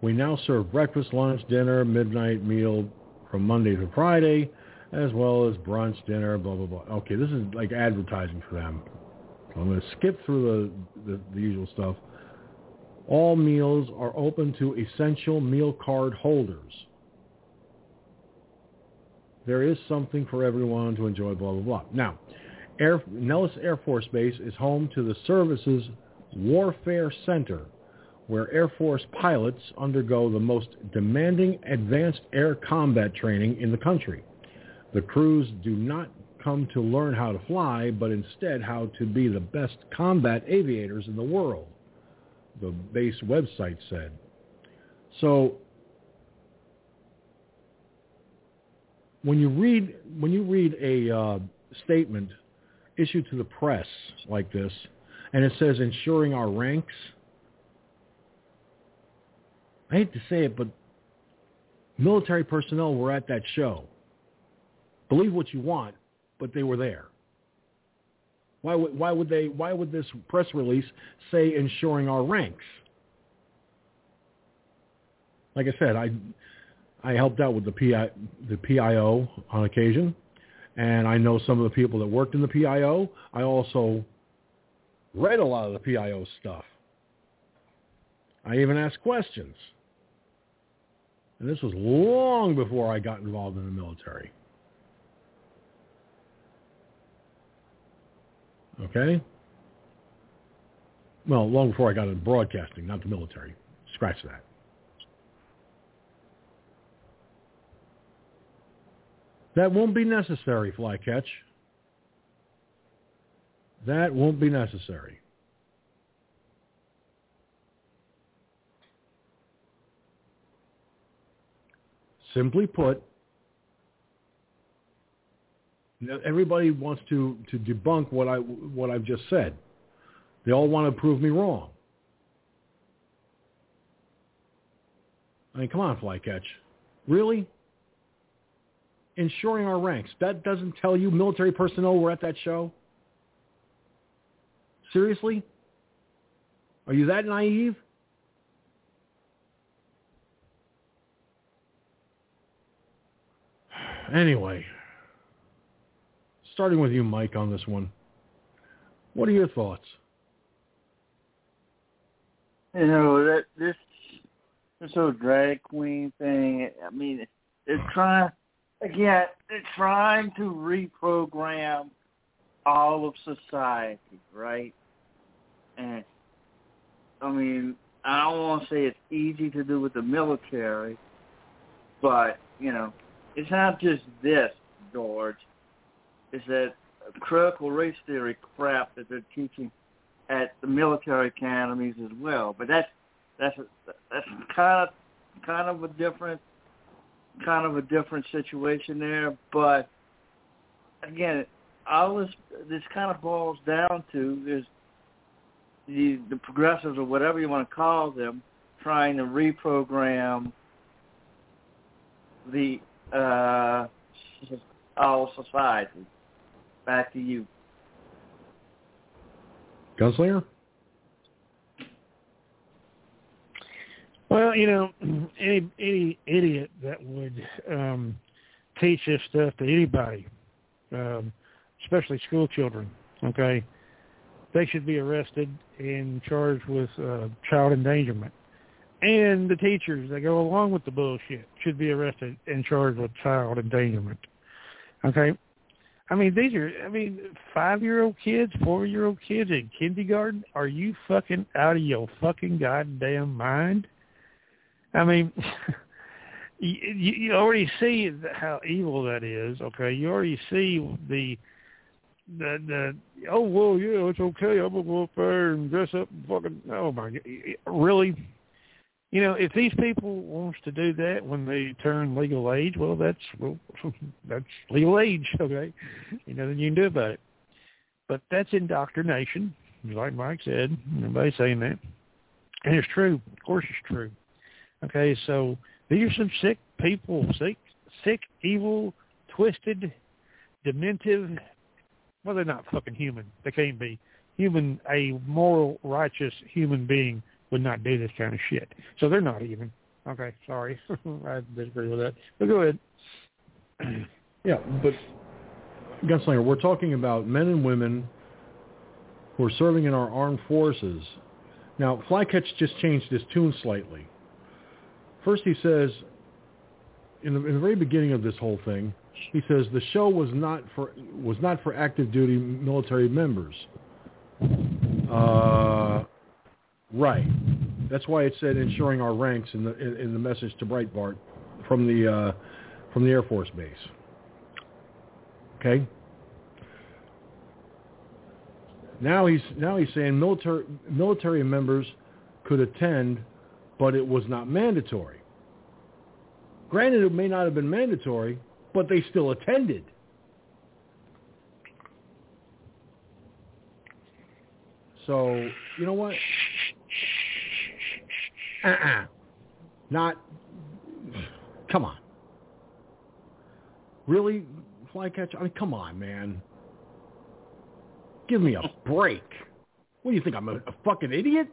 We now serve breakfast, lunch, dinner, midnight meal, from Monday to Friday, as well as brunch, dinner, blah, blah, blah. Okay, this is like advertising for them. So I'm going to skip through the, the, the usual stuff. All meals are open to essential meal card holders. There is something for everyone to enjoy, blah, blah, blah. Now, Air, Nellis Air Force Base is home to the service's Warfare Center, where Air Force pilots undergo the most demanding advanced air combat training in the country. The crews do not come to learn how to fly, but instead how to be the best combat aviators in the world, the base website said. So when you read when you read a uh, statement issued to the press like this, and it says ensuring our ranks, I hate to say it, but military personnel were at that show. Believe what you want, but they were there. Why would why would they why would this press release say ensuring our ranks? Like I said, I I helped out with the PI, the PIO on occasion, and I know some of the people that worked in the PIO. I also read a lot of the PIO stuff. I even asked questions. And this was long before I got involved in the military. Okay? Well, long before I got into broadcasting, not the military. Scratch that. That won't be necessary, Flycatch. That won't be necessary. Simply put, everybody wants to, to debunk what I what I've just said. They all want to prove me wrong. I mean, come on, Flycatch. Really? Ensuring our ranks. That doesn't tell you military personnel were at that show? Seriously? Are you that naive? Anyway, starting with you, Mike, on this one. What are your thoughts? You know that this this whole drag queen thing. I mean, they're trying again, they're trying to reprogram all of society, right? And I mean, I don't want to say it's easy to do with the military, but you know, it's not just this, George. It's that critical race theory crap that they're teaching at the military academies as well. But that's that's that's kind of kind of a different kind of a different situation there. But again, all this this kind of boils down to is the the progressives or whatever you want to call them trying to reprogram the uh, all society. Back to you. Gunslinger? Well, you know, (clears throat) any any idiot that would um, teach this stuff to anybody, um, especially school children, okay, they should be arrested and charged with uh, child endangerment. And the teachers that go along with the bullshit should be arrested and charged with child endangerment. Okay, I mean these are I mean five year old kids, four year old kids in kindergarten. Are you fucking out of your fucking goddamn mind? I mean, (laughs) you, you already see how evil that is. Okay, you already see the the the oh well yeah it's okay. I'm gonna go up there and dress up and fucking oh my god really? You know if these people wants to do that when they turn legal age well that's well (laughs) that's legal age okay? You know then you can do about it. But that's indoctrination like Mike said everybody saying that. And it's true. Of course it's true Okay, so these are some sick people, sick, sick, evil, twisted, dementive. Well, they're not fucking human. They can't be human. A moral, righteous human being would not do this kind of shit. So they're not even. Okay, sorry, (laughs) I disagree with that. But go ahead. (clears throat) yeah, but Gunslinger, we're talking about men and women who are serving in our armed forces Now, Flycatch just changed his tune slightly. First he says, in the, in the very beginning of this whole thing, he says the show was not for was not for active duty military members. Uh, right. That's why it said ensuring our ranks in the in, in the message to Breitbart from the uh, from the Air Force base. Okay. Now he's now he's saying military military members could attend, but it was not mandatory. Granted, it may not have been mandatory, but they still attended. So you know what? Uh-uh. Not. Come on. Really, Flycatcher? I mean, come on, man. Give me a break. What do you think? I'm a, a fucking idiot?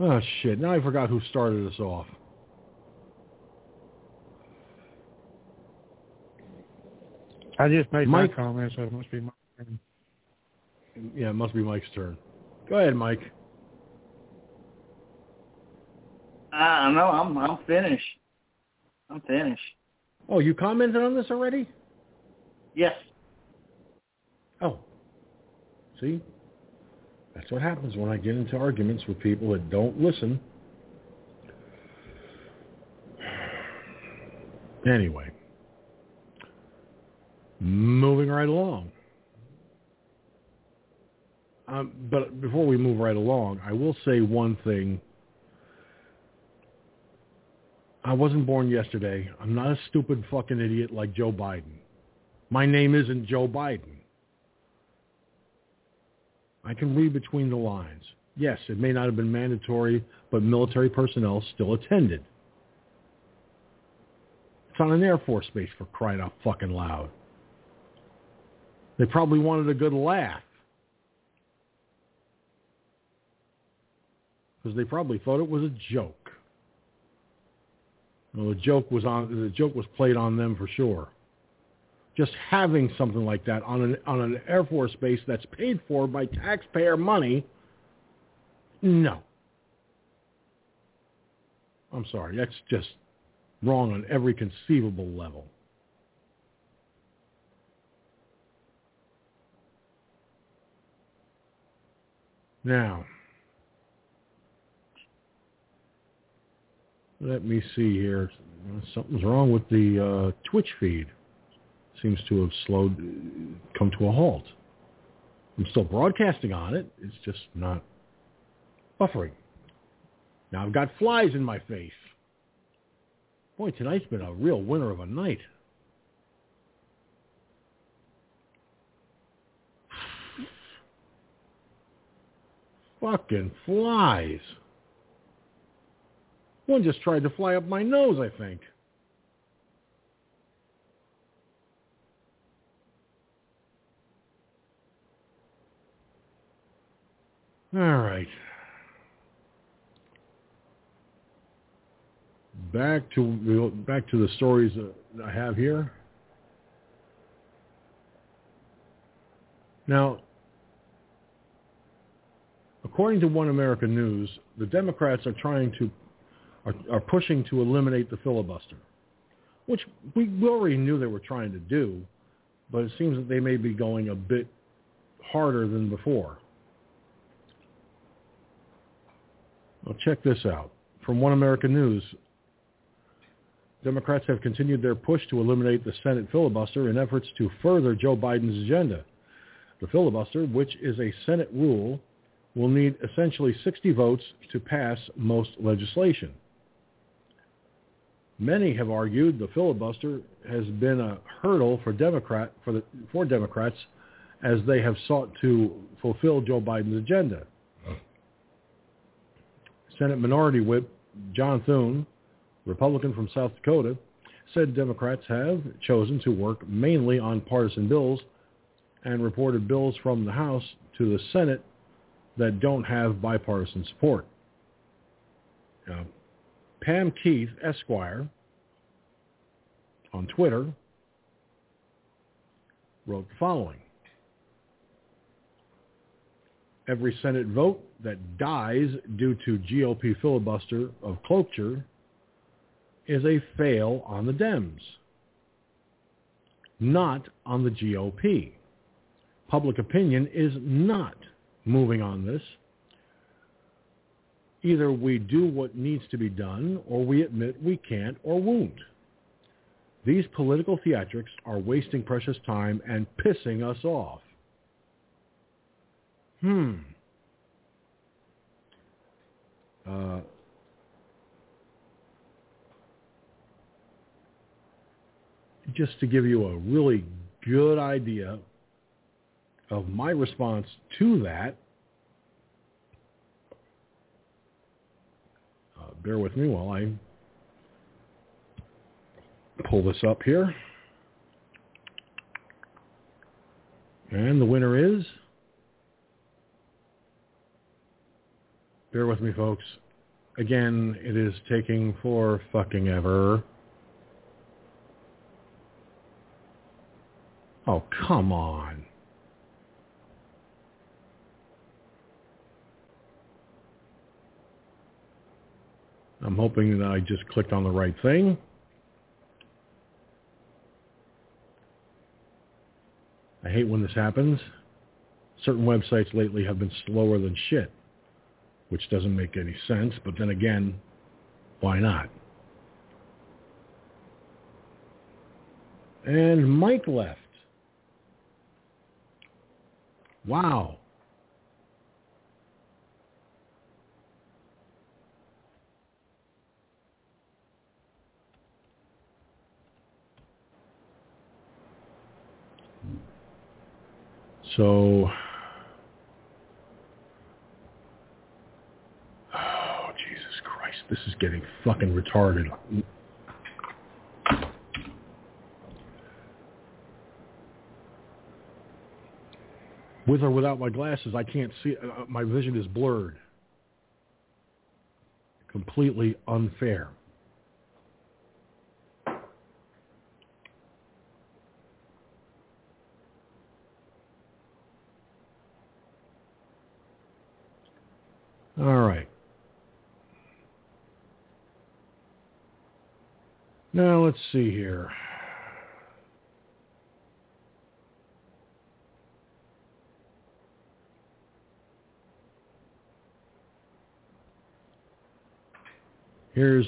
Oh shit! Now I forgot who started us off. I just made Mike- my comment, so it must be my turn. Yeah, it must be Mike's turn. Go ahead, Mike. I know. I'm I'm finished. I'm finished. Oh, you commented on this already? Yes. Oh. See? That's what happens when I get into arguments with people that don't listen. Anyway. Moving right along. Um, but before we move right along, I will say one thing. I wasn't born yesterday. I'm not a stupid fucking idiot like Joe Biden. My name isn't Joe Biden. I can read between the lines. Yes, it may not have been mandatory, but military personnel still attended. It's on an Air Force base for crying out fucking loud. They probably wanted a good laugh. Because they probably thought it was a joke. Well, the joke was on the joke was played on them for sure. Just having something like that on an on an Air Force base that's paid for by taxpayer money, no. I'm sorry, that's just wrong on every conceivable level. Now, let me see here. Something's wrong with the uh, Twitch feed. Seems to have slowed, come to a halt. I'm still broadcasting on it. It's just not buffering. Now I've got flies in my face. Boy, tonight's been a real winner of a night. Fucking flies. One just tried to fly up my nose, I think. All right. Back to back to the stories that I have here. Now, according to One American News, the Democrats are trying to are, are pushing to eliminate the filibuster, which we already knew they were trying to do, but it seems that they may be going a bit harder than before. Well, check this out. From One American News, Democrats have continued their push to eliminate the Senate filibuster in efforts to further Joe Biden's agenda. The filibuster, which is a Senate rule, will need essentially 60 votes to pass most legislation. Many have argued the filibuster has been a hurdle for Democrat for the for Democrats as they have sought to fulfill Joe Biden's agenda. Senate Minority Whip John Thune, Republican from South Dakota, said Democrats have chosen to work mainly on partisan bills and reported bills from the House to the Senate that don't have bipartisan support. Pam Keith, Esquire, on Twitter, wrote the following. Every Senate vote that dies due to GOP filibuster of cloture is a fail on the Dems, not on the GOP. Public opinion is not moving on this. Either we do what needs to be done or we admit we can't or won't. These political theatrics are wasting precious time and pissing us off. Hmm. Uh, just to give you a really good idea of my response to that, uh, bear with me while I pull this up here. And the winner is Bear with me, folks. Again, it is taking for fucking ever. Oh, come on. I'm hoping that I just clicked on the right thing. I hate when this happens. Certain websites lately have been slower than shit which doesn't make any sense. But then again, why not? And Mike left. Wow. So This is getting fucking retarded. With or without my glasses, I can't see. Uh, my vision is blurred. Completely unfair. All right. Now let's see here. Here's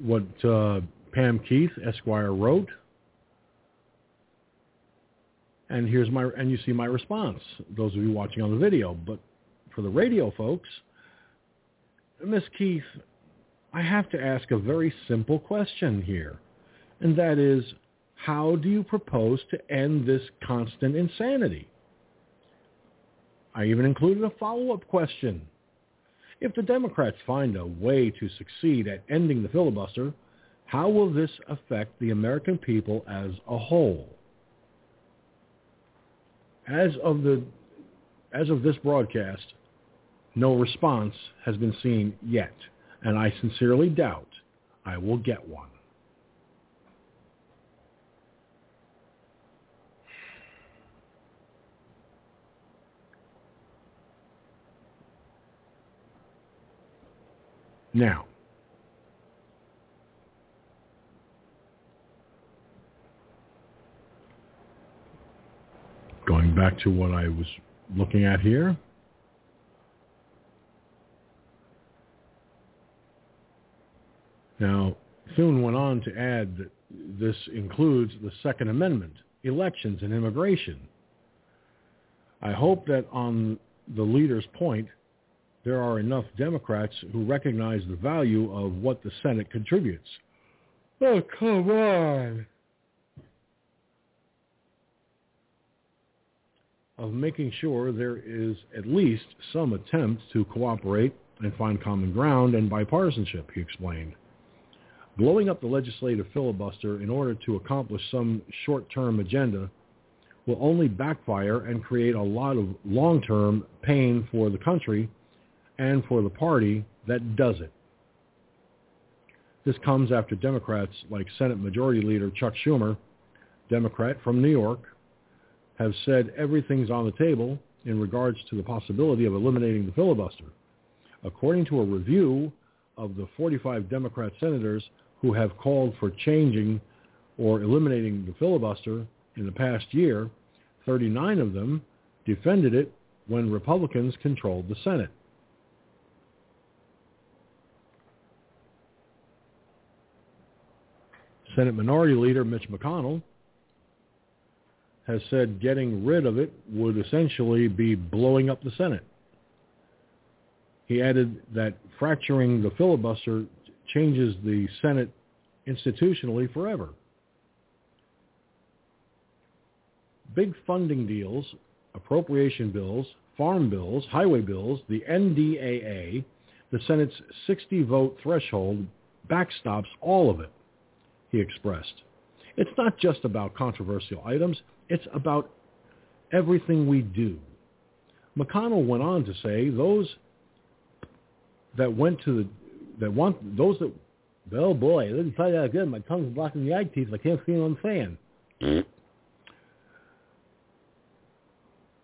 what uh, Pam Keith, Esquire, wrote. And here's my and you see my response. Those of you watching on the video, but for the radio folks, Miss Keith, I have to ask a very simple question here and that is, how do you propose to end this constant insanity? I even included a follow-up question. If the Democrats find a way to succeed at ending the filibuster, how will this affect the American people as a whole? As of the as of this broadcast, no response has been seen yet, and I sincerely doubt I will get one. Now, going back to what I was looking at here, Now, Thune went on to add that this includes the Second Amendment, elections, and immigration. I hope that on the leader's point, there are enough Democrats who recognize the value of what the Senate contributes. Oh, come on. Of making sure there is at least some attempt to cooperate and find common ground and bipartisanship, he explained. Blowing up the legislative filibuster in order to accomplish some short-term agenda will only backfire and create a lot of long-term pain for the country and for the party that does it. This comes after Democrats like Senate Majority Leader Chuck Schumer, Democrat from New York, have said everything's on the table in regards to the possibility of eliminating the filibuster. According to a review of the 45 Democrat senators who have called for changing or eliminating the filibuster in the past year, 39 of them defended it when Republicans controlled the Senate. Senate Minority Leader Mitch McConnell has said getting rid of it would essentially be blowing up the Senate. He added that fracturing the filibuster changes the Senate institutionally forever. Big funding deals, appropriation bills, farm bills, highway bills, the NDAA, the Senate's 60-vote threshold backstops all of it, he expressed. It's not just about controversial items. It's about everything we do. McConnell went on to say those that went to the that want those that oh boy, it didn't tell you that again. My tongue's blocking the eye teeth. I can't see on the fan.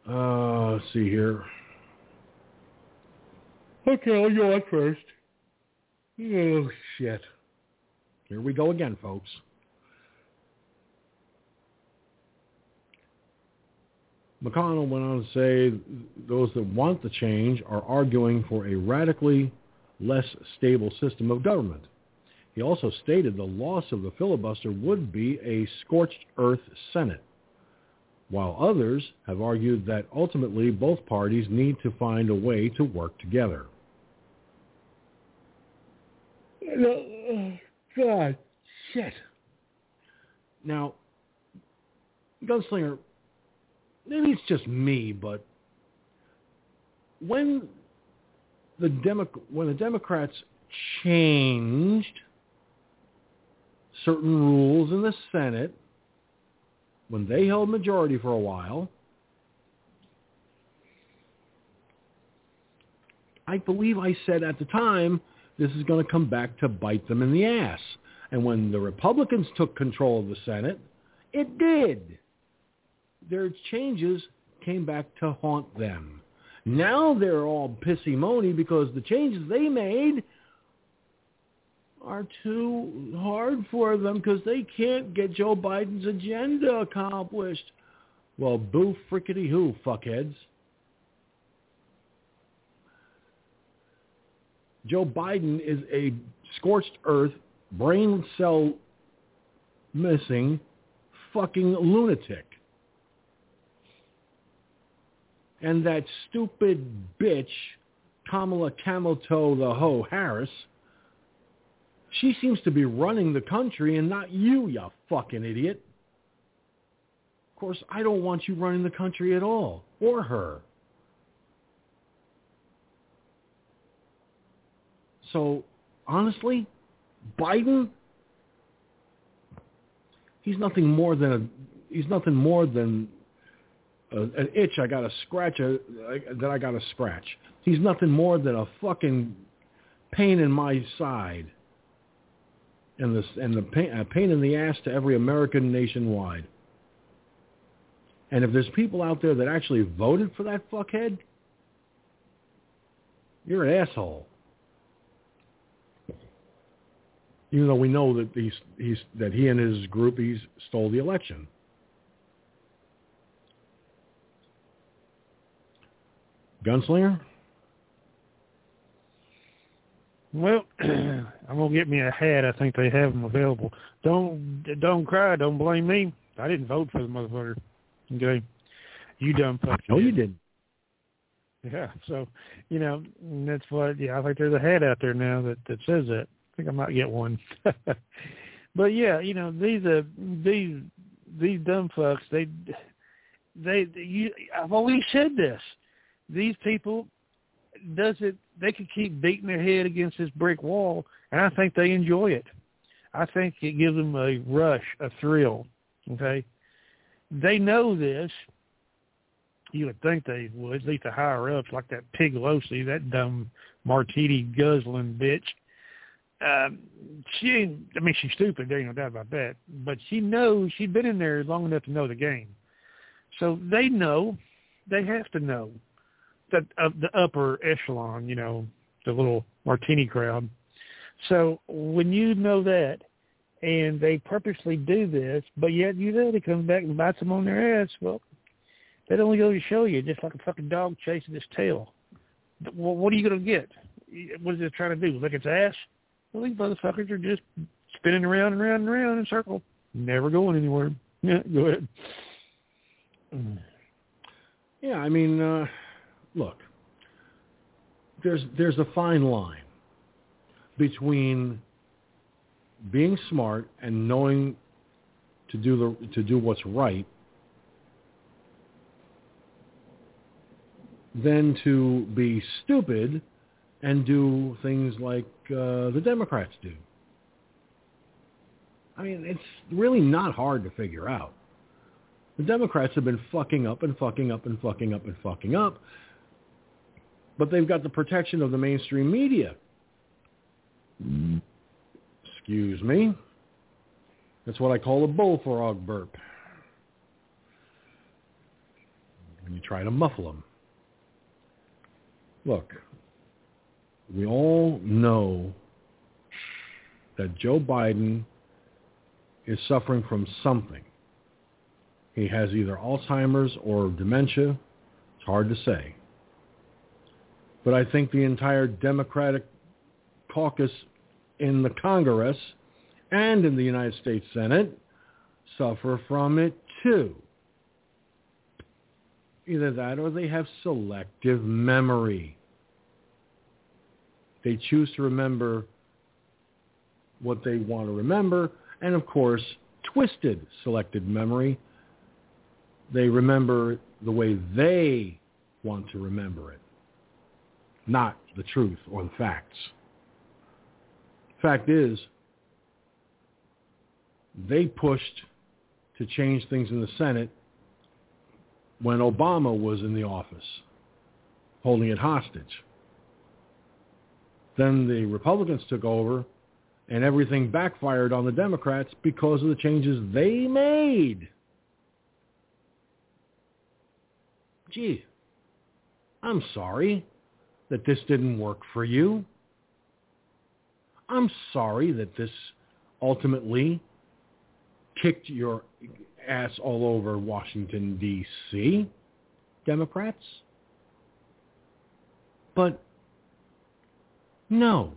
Uh, let's see here. Okay, I'll go on first. Oh shit. Here we go again, folks. McConnell went on to say those that want the change are arguing for a radically less stable system of government. He also stated the loss of the filibuster would be a scorched earth Senate, while others have argued that ultimately both parties need to find a way to work together. Uh, God, shit. Now, Gunslinger, maybe it's just me, but when the Demo- when the Democrats changed certain rules in the Senate, when they held majority for a while, I believe I said at the time this is going to come back to bite them in the ass. And when the Republicans took control of the Senate, it did. Their changes came back to haunt them. Now they're all pissy moany because the changes they made are too hard for them because they can't get Joe Biden's agenda accomplished. Well, boo frickety who, fuckheads. Joe Biden is a scorched earth, brain cell missing fucking lunatic. And that stupid bitch, Kamala Camel Toe the Hoe Harris, she seems to be running the country and not you, you fucking idiot. Of course, I don't want you running the country at all, or her. So, honestly, Biden, he's nothing more than a he's nothing more than a, an itch I got to scratch a, that I got to scratch. He's nothing more than a fucking pain in my side, and this and the pain, a pain in the ass to every American nationwide. And if there's people out there that actually voted for that fuckhead, you're an asshole. Even though we know that he's, he's that he and his groupies stole the election. Gunslinger? Well, (clears throat) I'm gonna get me a hat. I think they have them available. Don't don't cry. Don't blame me. I didn't vote for the motherfucker. Okay, you dumb fuck. No, you didn't. Yeah. So, you know, that's what. Yeah, I think there's a hat out there now that that says that. Think I might get one. (laughs) but yeah, you know these uh these these dumb fucks. They they you. I've always said this. These people does it. They can keep beating their head against this brick wall, and I think they enjoy it. I think it gives them a rush, a thrill. Okay, they know this. You would think they would, at least the higher ups, like that Pig Losi, that dumb martini guzzling bitch um, she ain't, I mean, she's stupid. There ain't no doubt about that. But she knows she's been in there long enough to know the game. So they know, they have to know that uh, the upper echelon, you know, the little martini crowd. So when you know that, and they purposely do this, but yet you know they come back and bites them on their ass, well, that only goes to show you, just like a fucking dog chasing its tail. Well, what are you going to get? What is it trying to do? Lick its ass? Well, these motherfuckers are just spinning around and around and around in a circle, never going anywhere. (laughs) Yeah, go ahead. Yeah, I mean, uh, look, there's there's a fine line between being smart and knowing to do the to do what's right than to be stupid and do things like uh, the Democrats do. I mean, it's really not hard to figure out. The Democrats have been fucking up and fucking up and fucking up and fucking up, but they've got the protection of the mainstream media. Excuse me. That's what I call a bullfrog burp. When you try to muffle them. Look, we all know that Joe Biden is suffering from something. He has either Alzheimer's or dementia. It's hard to say. But I think the entire Democratic caucus in the Congress and in the United States Senate suffer from it too. Either that or they have selective memory. They choose to remember what they want to remember, and of course, twisted selected memory. They remember the way they want to remember it, not the truth or the facts. Fact is, they pushed to change things in the Senate when Obama was in the office, holding it hostage. Then the Republicans took over and everything backfired on the Democrats because of the changes they made. Gee, I'm sorry that this didn't work for you. I'm sorry that this ultimately kicked your ass all over Washington, D.C., Democrats. But no,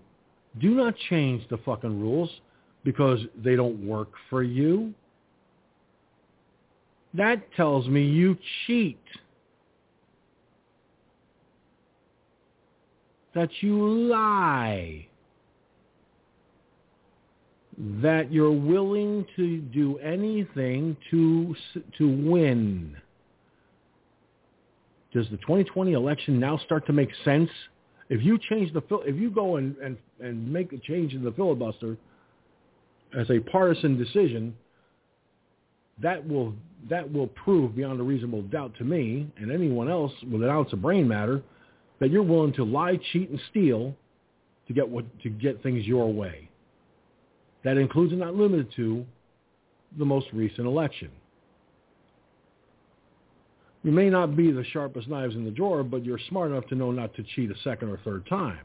do not change the fucking rules because they don't work for you. That tells me you cheat. That you lie. That you're willing to do anything to to win. Does the 2020 election now start to make sense if you change the if you go and, and, and make a change in the filibuster as a partisan decision, that will that will prove beyond a reasonable doubt to me and anyone else with an ounce of brain matter that you're willing to lie, cheat, and steal to get what to get things your way. That includes and not limited to the most recent election. You may not be the sharpest knives in the drawer, but you're smart enough to know not to cheat a second or third time.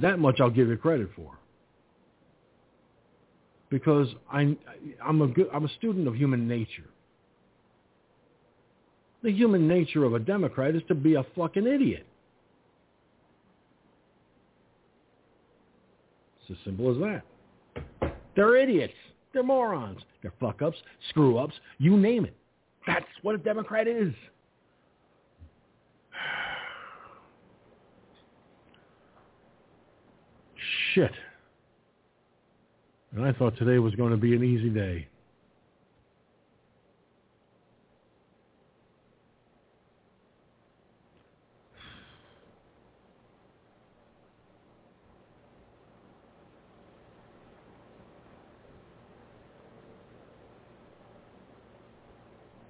That much I'll give you credit for. Because I'm, I'm, a, good, I'm a student of human nature. The human nature of a Democrat is to be a fucking idiot. It's as simple as that. They're idiots. They're morons. They're fuck-ups, screw-ups, you name it. That's what a Democrat is. (sighs) Shit. And I thought today was going to be an easy day.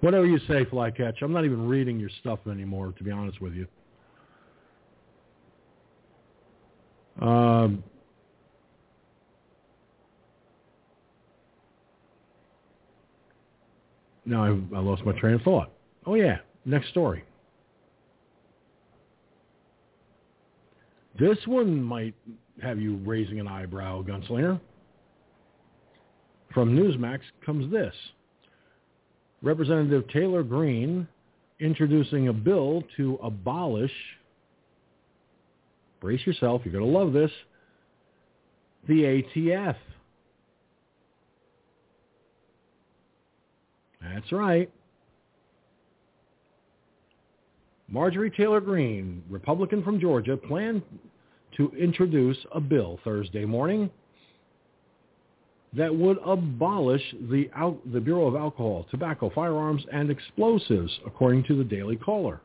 Whatever you say, Flycatch. I'm not even reading your stuff anymore, to be honest with you. Um, now I, I lost my train of thought. Oh yeah, next story. This one might have you raising an eyebrow, Gunslinger. From Newsmax comes this. Representative Taylor Greene introducing a bill to abolish, brace yourself, you're going to love this, the ATF. That's right. Marjorie Taylor Greene, Republican from Georgia, planned to introduce a bill Thursday morning that would abolish the, the Bureau of Alcohol, Tobacco, Firearms, and Explosives, according to the Daily Caller.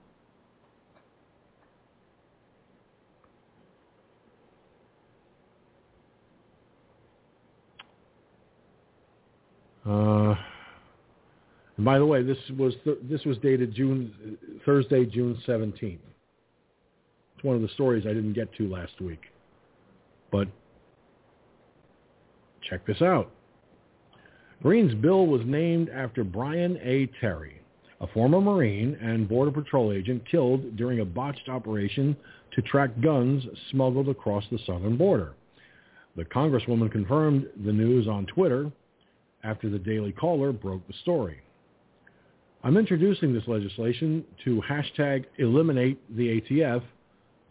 Uh, and by the way, this was th- this was dated June Thursday, June seventeenth. It's one of the stories I didn't get to last week, but Check this out. Greene's bill was named after Brian A. Terry, a former Marine and Border Patrol agent killed during a botched operation to track guns smuggled across the southern border. The Congresswoman confirmed the news on Twitter after the Daily Caller broke the story. I'm introducing this legislation to hashtag eliminate the ATF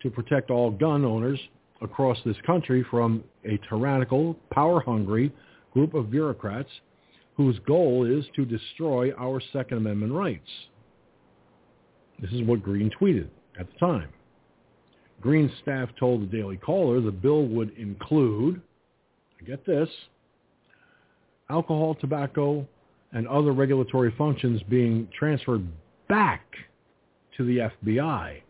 to protect all gun owners across this country from a tyrannical, power-hungry group of bureaucrats whose goal is to destroy our Second Amendment rights. This is what Greene tweeted at the time. Greene's staff told the Daily Caller the bill would include, get this, alcohol, tobacco, and other regulatory functions being transferred back to the FBI.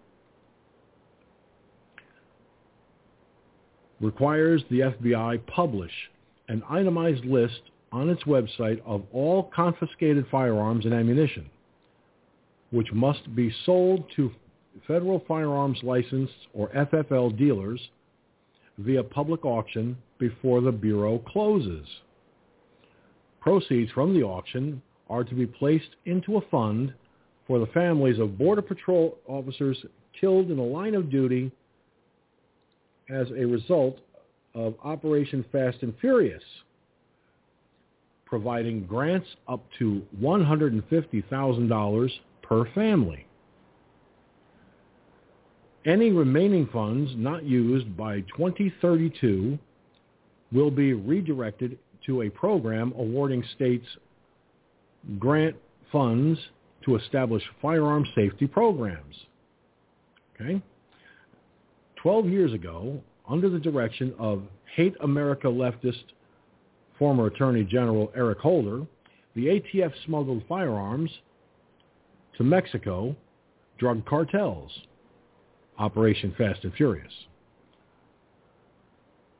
Requires the FBI publish an itemized list on its website of all confiscated firearms and ammunition, which must be sold to federal firearms licensed or FFL dealers via public auction before the Bureau closes. Proceeds from the auction are to be placed into a fund for the families of Border Patrol officers killed in the line of duty as a result of Operation Fast and Furious, providing grants up to $150,000 per family. Any remaining funds not used by 2032 will be redirected to a program awarding states grant funds to establish firearm safety programs. Okay? 12 years ago, under the direction of Hate America leftist former Attorney General Eric Holder, the ATF smuggled firearms to Mexico drug cartels, Operation Fast and Furious,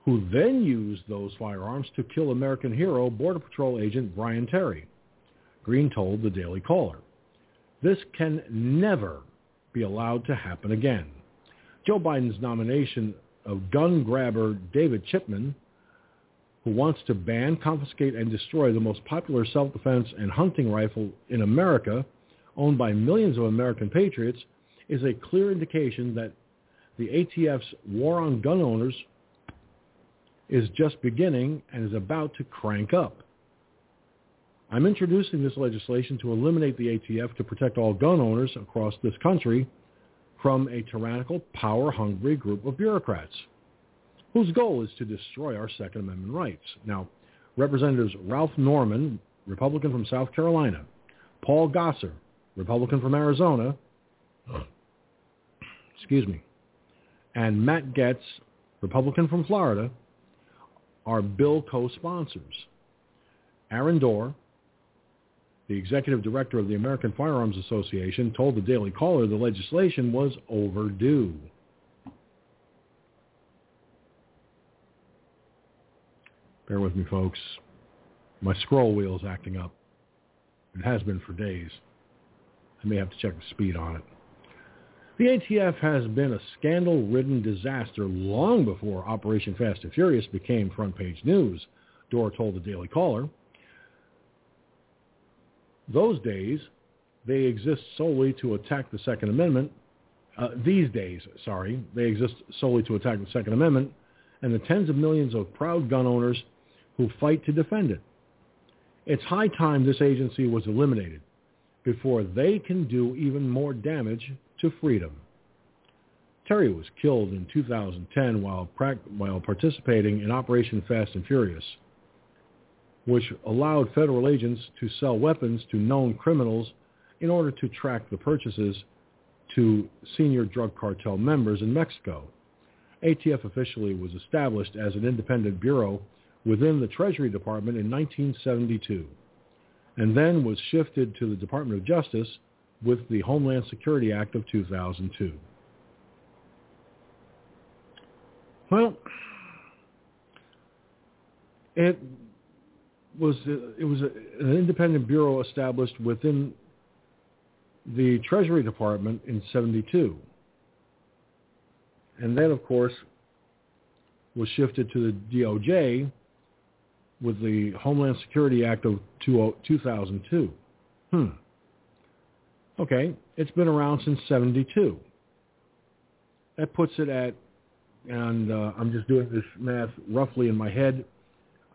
who then used those firearms to kill American hero Border Patrol agent Brian Terry. Greene told the Daily Caller, this can never be allowed to happen again. Joe Biden's nomination of gun grabber David Chipman, who wants to ban, confiscate, and destroy the most popular self-defense and hunting rifle in America, owned by millions of American patriots, is a clear indication that the ATF's war on gun owners is just beginning and is about to crank up. I'm introducing this legislation to eliminate the ATF to protect all gun owners across this country from a tyrannical, power-hungry group of bureaucrats whose goal is to destroy our Second Amendment rights. Now, Representatives Ralph Norman, Republican from South Carolina, Paul Gosar, Republican from Arizona, (clears throat) excuse me, and Matt Gaetz, Republican from Florida, are bill co-sponsors. Aaron Dorr, the executive director of the American Firearms Association told the Daily Caller the legislation was overdue. Bear with me, folks. My scroll wheel is acting up. It has been for days. I may have to check the speed on it. The ATF has been a scandal-ridden disaster long before Operation Fast and Furious became front-page news, Dorr told the Daily Caller. Those days, they exist solely to attack the Second Amendment. Uh, these days, sorry, they exist solely to attack the Second Amendment and the tens of millions of proud gun owners who fight to defend it. It's high time this agency was eliminated before they can do even more damage to freedom. Terry was killed in 2010 while, while participating in Operation Fast and Furious, which allowed federal agents to sell weapons to known criminals in order to track the purchases to senior drug cartel members in Mexico. ATF officially was established as an independent bureau within the Treasury Department in 1972 and then was shifted to the Department of Justice with the Homeland Security Act of 2002. Well, it was it was an independent bureau established within the Treasury Department in 72. And then, of course, was shifted to the DOJ with the Homeland Security Act of 2002. Hmm. Okay, it's been around since 72. That puts it at, and uh, I'm just doing this math roughly in my head,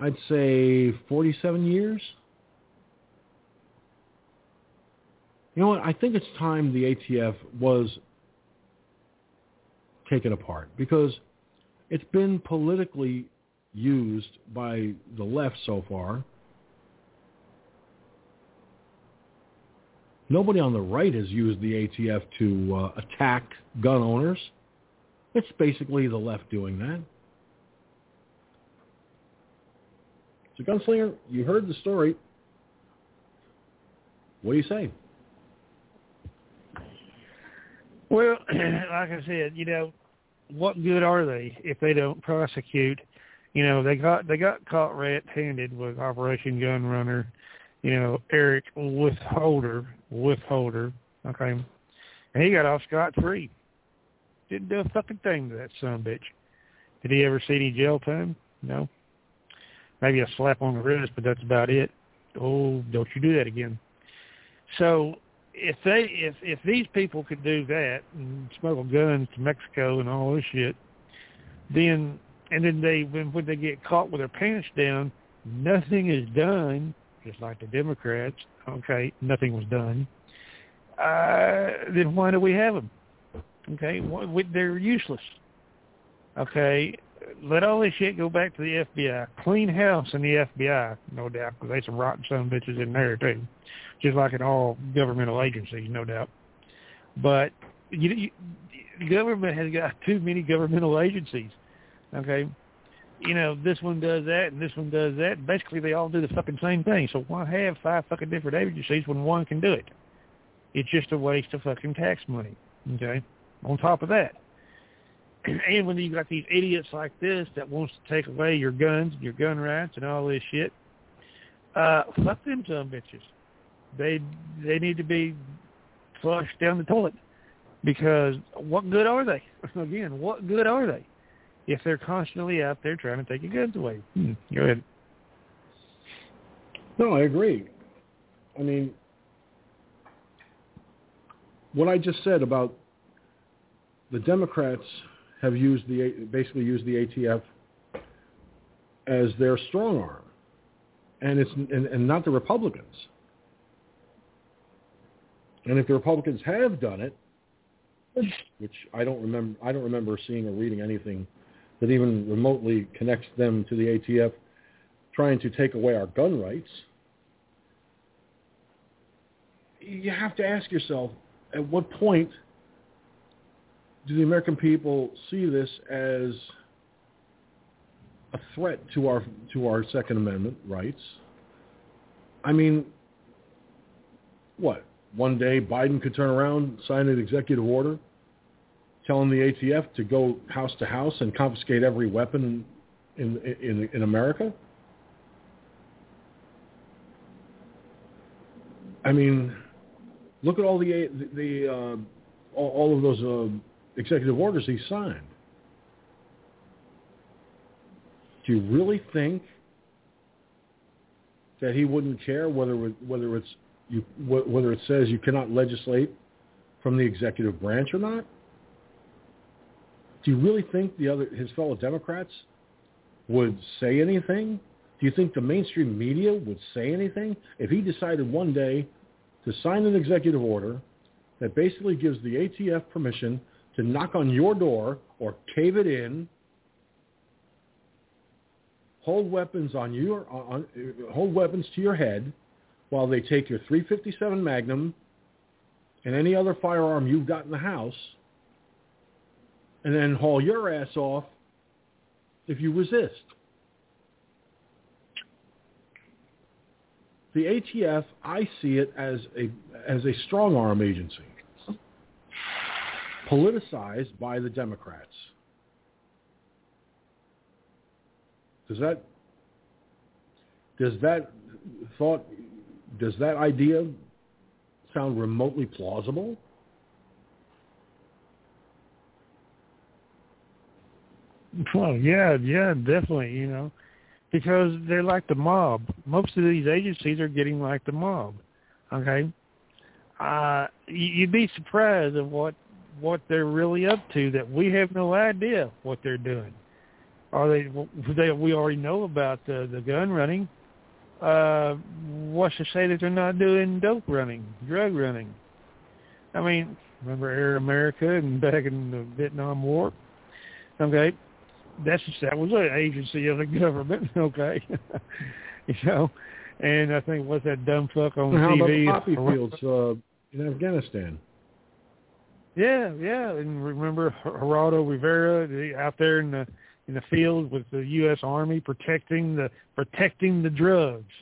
I'd say 47 years. You know what? I think it's time the ATF was taken apart because it's been politically used by the left so far. Nobody on the right has used the ATF to uh, attack gun owners. It's basically the left doing that. So, Gunslinger, you heard the story. What do you say? Well, (clears throat) like I said, you know, what good are they if they don't prosecute? You know, they got they got caught red-handed with Operation Gun Runner. You know, Eric Withholder, Withholder, okay, and he got off scot free. Didn't do a fucking thing to that son of a bitch. Did he ever see any jail time? No. Maybe a slap on the wrist, but that's about it. Oh, don't you do that again. So if they if if these people could do that and smuggle guns to Mexico and all this shit, then and then they when when they get caught with their pants down, nothing is done. Just like the Democrats, okay, nothing was done. Uh, then why do we have them? Okay, they're useless. Okay, let all this shit go back to the FBI. Clean house in the FBI, no doubt, because there's some rotten son bitches in there too, just like in all governmental agencies, no doubt. But you, you, the government has got (laughs) too many governmental agencies. Okay, you know this one does that and this one does that. Basically, they all do the fucking same thing. So why have five fucking different agencies when one can do it? It's just a waste of fucking tax money. Okay. On top of that, (clears throat) and when you got these idiots like this that wants to take away your guns and your gun rights and all this shit, uh, fuck them some bitches. They they need to be flushed down the toilet because what good are they? (laughs) Again, what good are they if they're constantly out there trying to take your guns away? Hmm. Go ahead. No, I agree. I mean, what I just said about the Democrats have used the basically used the ATF as their strong arm, and it's and, and not the Republicans. And if the Republicans have done it, which I don't remember, I don't remember seeing or reading anything that even remotely connects them to the ATF trying to take away our gun rights. You have to ask yourself, at what point do the American people see this as a threat to our to our Second Amendment rights? I mean, what? One day Biden could turn around, sign an executive order telling the ATF to go house to house and confiscate every weapon in in in America? I mean, look at all the the uh, all, all of those uh, executive orders he signed. Do you really think that he wouldn't care whether whether it's you, whether it says you cannot legislate from the executive branch or not? Do you really think the other his fellow Democrats would say anything? Do you think the mainstream media would say anything if he decided one day to sign an executive order that basically gives the ATF permission to knock on your door or cave it in, hold weapons on your on, hold weapons to your head while they take your 357 Magnum and any other firearm you've got in the house and then haul your ass off if you resist. The ATF, I see it as a as a strong arm agency, politicized by the Democrats. Does that does that thought does that idea sound remotely plausible? Well, yeah, yeah, definitely. You know, because they're like the mob. Most of these agencies are getting like the mob. Okay, uh, you'd be surprised of what what they're really up to that we have no idea what they're doing. Are they? They we already know about the the gun running. Uh, what's to say that they're not doing dope running, drug running? I mean, remember Air America and back in the Vietnam War? Okay, that's that was an agency of the government, (laughs) okay. (laughs) you know, and I think what's that dumb fuck on How TV? about the poppy fields uh, in Afghanistan? Yeah, yeah, and remember Geraldo Rivera out there in the in the field with the U.S. Army protecting the protecting the drugs.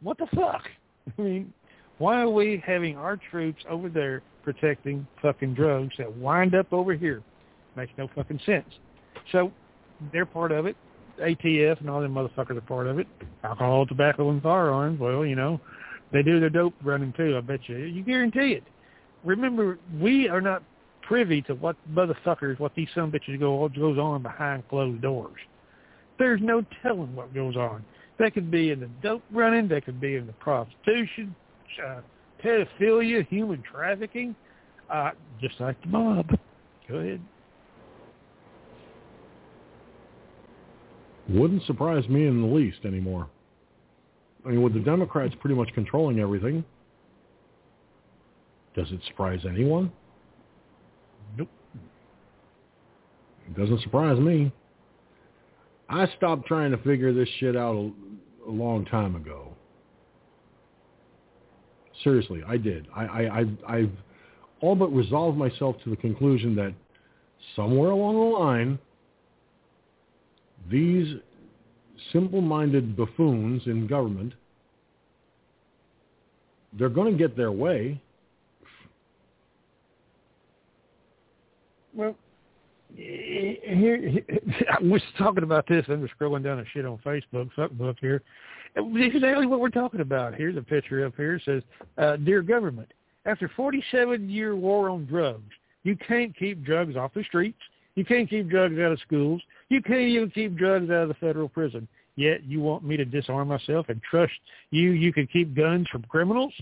What the fuck? (laughs) I mean, why are we having our troops over there protecting fucking drugs that wind up over here? Makes no fucking sense. So they're part of it. ATF and all them motherfuckers are part of it. Alcohol, tobacco, and firearms. Well, you know, they do their dope running too. I bet you. You guarantee it. Remember, we are not privy to what motherfuckers, what these some bitches go goes on behind closed doors. There's no telling what goes on. That could be in the dope running. That could be in the prostitution, uh, pedophilia, human trafficking, uh, just like the mob. Go ahead. Wouldn't surprise me in the least anymore. I mean, with the Democrats pretty much controlling everything, does it surprise anyone? Nope. It doesn't surprise me. I stopped trying to figure this shit out a, a long time ago. Seriously, I did. I, I, I've, I've all but resolved myself to the conclusion that somewhere along the line, these simple-minded buffoons in government, they're going to get their way. Well, here, here (laughs) I was talking about this. I'm just scrolling down a shit on Facebook, fuck book here. Exactly what we're talking about. Here's a picture up here. Says, uh, "Dear government, after 47-year war on drugs, you can't keep drugs off the streets. You can't keep drugs out of schools. You can't even keep drugs out of the federal prison. Yet you want me to disarm myself and trust you you can keep guns from criminals?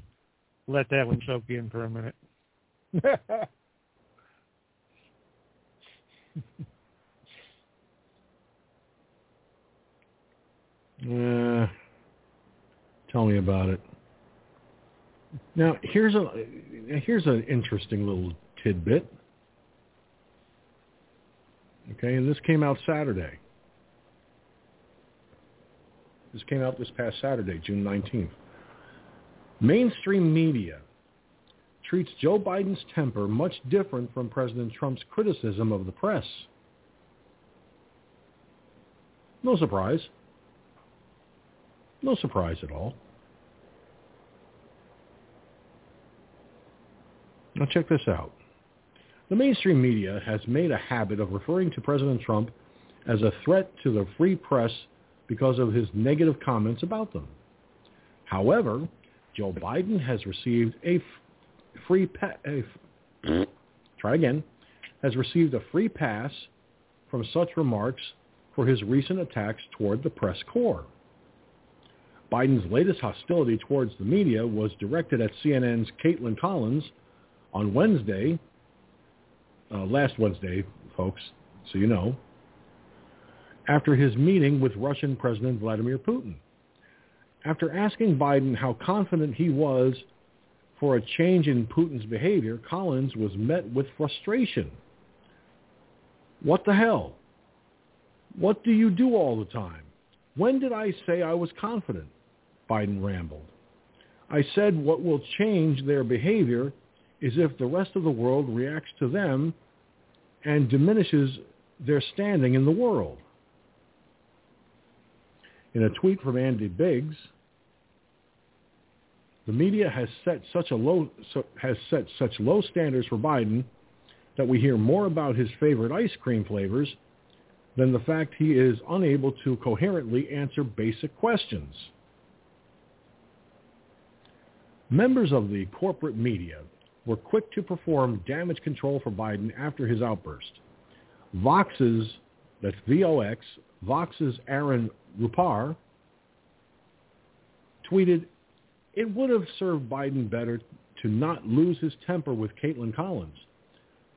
Let that one soak in for a minute. (laughs) Uh, (laughs) tell me about it. Now here's a here's an interesting little tidbit. Okay, and this came out Saturday. This came out this past Saturday, June 19th. Mainstream media treats Joe Biden's temper much different from President Trump's criticism of the press. No surprise. No surprise at all. Now check this out. The mainstream media has made a habit of referring to President Trump as a threat to the free press because of his negative comments about them. However, Joe Biden has received a free pa- f- try again has received a free pass from such remarks for his recent attacks toward the press corps. Biden's latest hostility towards the media was directed at CNN's Kaitlan Collins on Wednesday, uh, last Wednesday, folks, so you know, after his meeting with Russian President Vladimir Putin. After asking Biden how confident he was for a change in Putin's behavior, Collins was met with frustration. What the hell? What do you do all the time? When did I say I was confident? Biden rambled. I said what will change their behavior is if the rest of the world reacts to them and diminishes their standing in the world. In a tweet from Andy Biggs, the media has set such a low has set such low standards for Biden that we hear more about his favorite ice cream flavors than the fact he is unable to coherently answer basic questions. Members of the corporate media were quick to perform damage control for Biden after his outburst. Vox's, that's V-O-X, Vox's Aaron Rupar tweeted, it would have served Biden better to not lose his temper with Kaitlan Collins.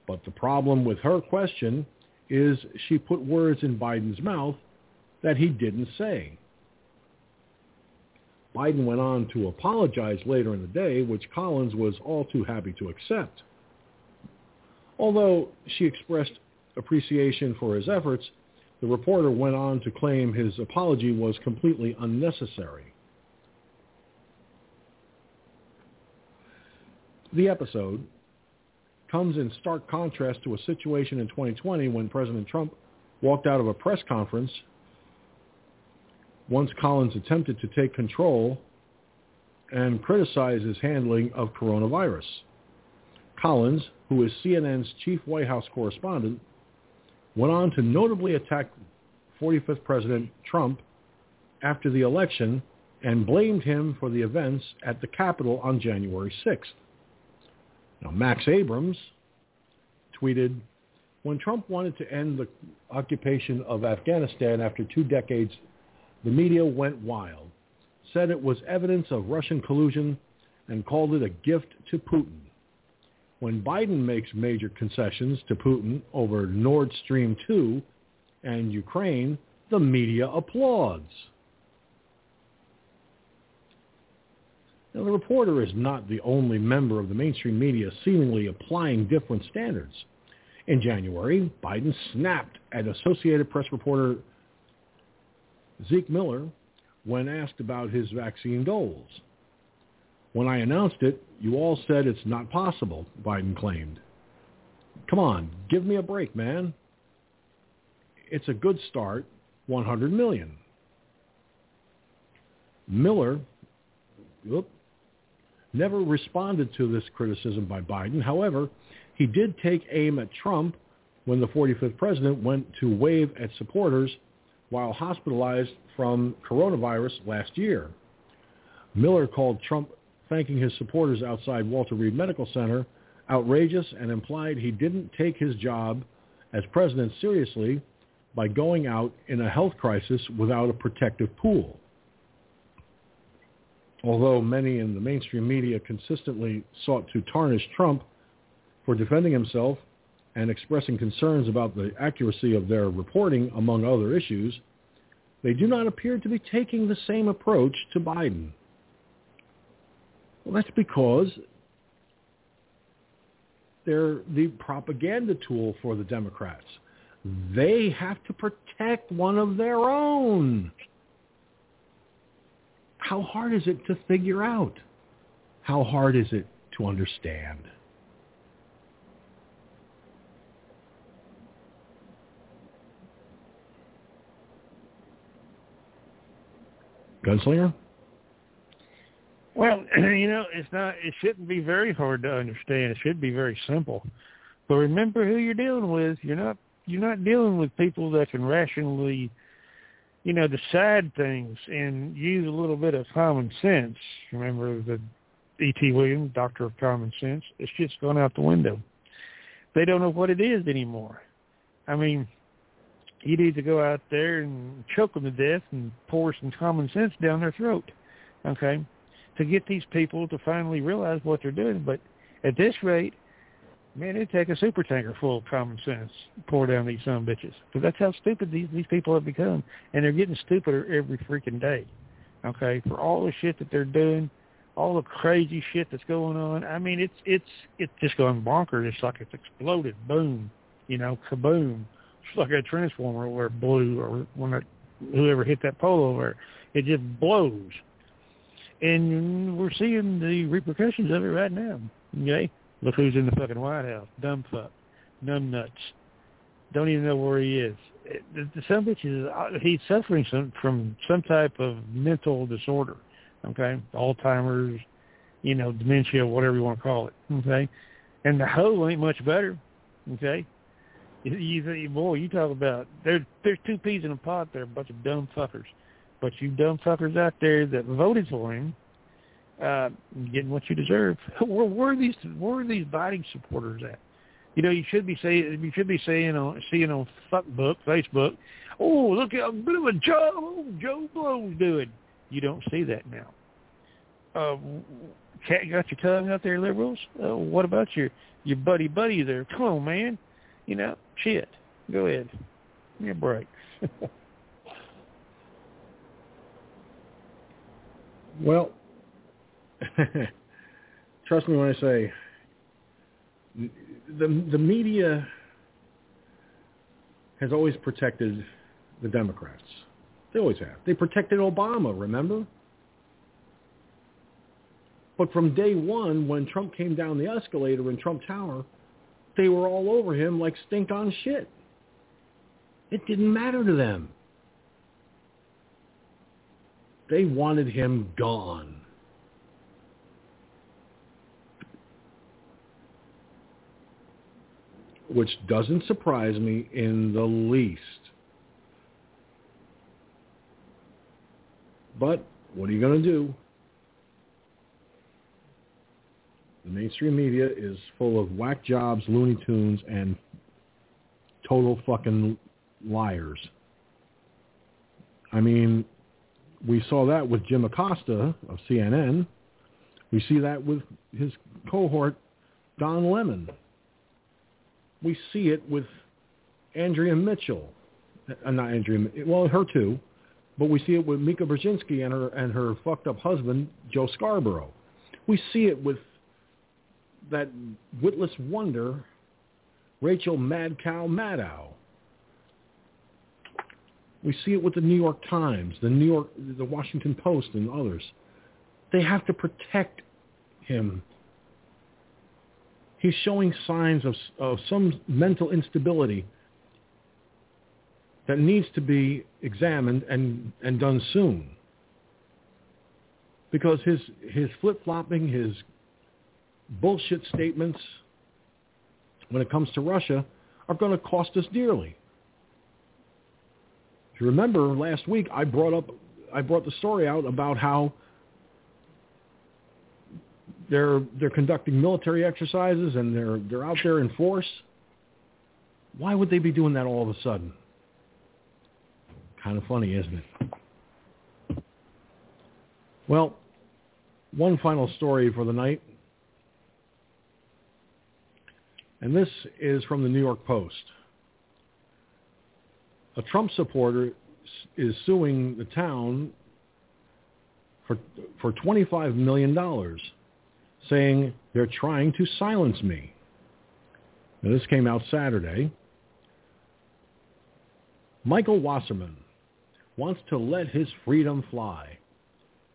But the problem with her question is she put words in Biden's mouth that he didn't say. Biden went on to apologize later in the day, which Collins was all too happy to accept. Although she expressed appreciation for his efforts, the reporter went on to claim his apology was completely unnecessary. The episode comes in stark contrast to a situation in 2020 when President Trump walked out of a press conference once Collins attempted to take control and criticize his handling of coronavirus. Collins, who is CNN's chief White House correspondent, went on to notably attack 45th President Trump after the election and blamed him for the events at the Capitol on January 6th. Now, Max Abrams tweeted, when Trump wanted to end the occupation of Afghanistan after two decades, the media went wild, said it was evidence of Russian collusion, and called it a gift to Putin. When Biden makes major concessions to Putin over Nord Stream 2 and Ukraine, the media applauds. Now, the reporter is not the only member of the mainstream media seemingly applying different standards. In January, Biden snapped at Associated Press reporter Zeke Miller when asked about his vaccine goals. When I announced it, you all said it's not possible, Biden claimed. Come on, give me a break, man. It's a good start, 100 million. Miller, whoop, never responded to this criticism by Biden. However, he did take aim at Trump when the 45th president went to wave at supporters while hospitalized from coronavirus last year. Miller called Trump thanking his supporters outside Walter Reed Medical Center outrageous and implied he didn't take his job as president seriously by going out in a health crisis without a protective pool. Although many in the mainstream media consistently sought to tarnish Trump for defending himself and expressing concerns about the accuracy of their reporting, among other issues, they do not appear to be taking the same approach to Biden. Well, that's because they're the propaganda tool for the Democrats. They have to protect one of their own how hard is it to figure out? How hard is it to understand? Gunslinger? Well, (clears throat) you know, it's not. It shouldn't be very hard to understand. It should be very simple. But remember who you're dealing with. You're not. You're not dealing with people that can rationally you know, decide things and use a little bit of common sense. Remember the E.T. Williams, Doctor of Common Sense? It's just gone out the window. They don't know what it is anymore. I mean, you need to go out there and choke them to death and pour some common sense down their throat. okay, to get these people to finally realize what they're doing. But at this rate, man, it'd take a super tanker full of common sense pour down these some bitches. Because that's how stupid these these people have become, and they're getting stupider every freaking day. Okay, for all the shit that they're doing, all the crazy shit that's going on. I mean, it's it's it's just going bonkers. It's like it's exploded. Boom, you know, kaboom. It's like a transformer where blew, or when it, whoever hit that pole over, it just blows. And we're seeing the repercussions of it right now. Okay, look who's in the fucking White House. Dumb fuck, numb nuts. Don't even know where he is. The, the son bitch is uh, he's suffering some, from some type of mental disorder okay, Alzheimer's, you know, dementia, whatever you want to call it, okay, and the hoe ain't much better, okay. You, you boy, you talk about there. There's two peas in a pot. There, a bunch of dumb fuckers, but you dumb fuckers out there that voted for him, uh, getting what you deserve. (laughs) Where, where are these? Where are these Biden supporters at? You know, you should be saying you should be saying on seeing on fuckbook, Facebook, oh look how Blue of a job oh, Joe Blow's doing. You don't see that now. Uh, cat got your tongue out there, liberals? Uh, what about your your buddy buddy there? Come on, man. You know, shit. Go ahead. Give me a break. (laughs) well, (laughs) trust me when I say the the media has always protected the Democrats. They always have. They protected Obama, remember? But from day one, when Trump came down the escalator in Trump Tower, they were all over him like stink on shit. It didn't matter to them. They wanted him gone. Which doesn't surprise me in the least. But what are you going to do? The mainstream media is full of whack jobs, Looney Tunes, and total fucking liars. I mean, we saw that with Jim Acosta of CNN. We see that with his cohort, Don Lemon. We see it with Andrea Mitchell. Uh, not Andrea, well, her too. But we see it with Mika Brzezinski and her and her fucked up husband Joe Scarborough. We see it with that witless wonder, Rachel Mad Cow Maddow. We see it with the New York Times, the New York, the Washington Post, and others. They have to protect him. He's showing signs of, of some mental instability that needs to be examined and, and done soon. Because his, his flip-flopping, his bullshit statements when it comes to Russia are going to cost us dearly. If you remember last week, I brought up, I brought the story out about how they're they're conducting military exercises and they're they're out there in force. Why would they be doing that all of a sudden? Kind of funny, isn't it? Well, one final story for the night. And this is from the New York Post. A Trump supporter is suing the town for, for $25 million, saying they're trying to silence me. Now, this came out Saturday. Michael Wasserman wants to let his freedom fly,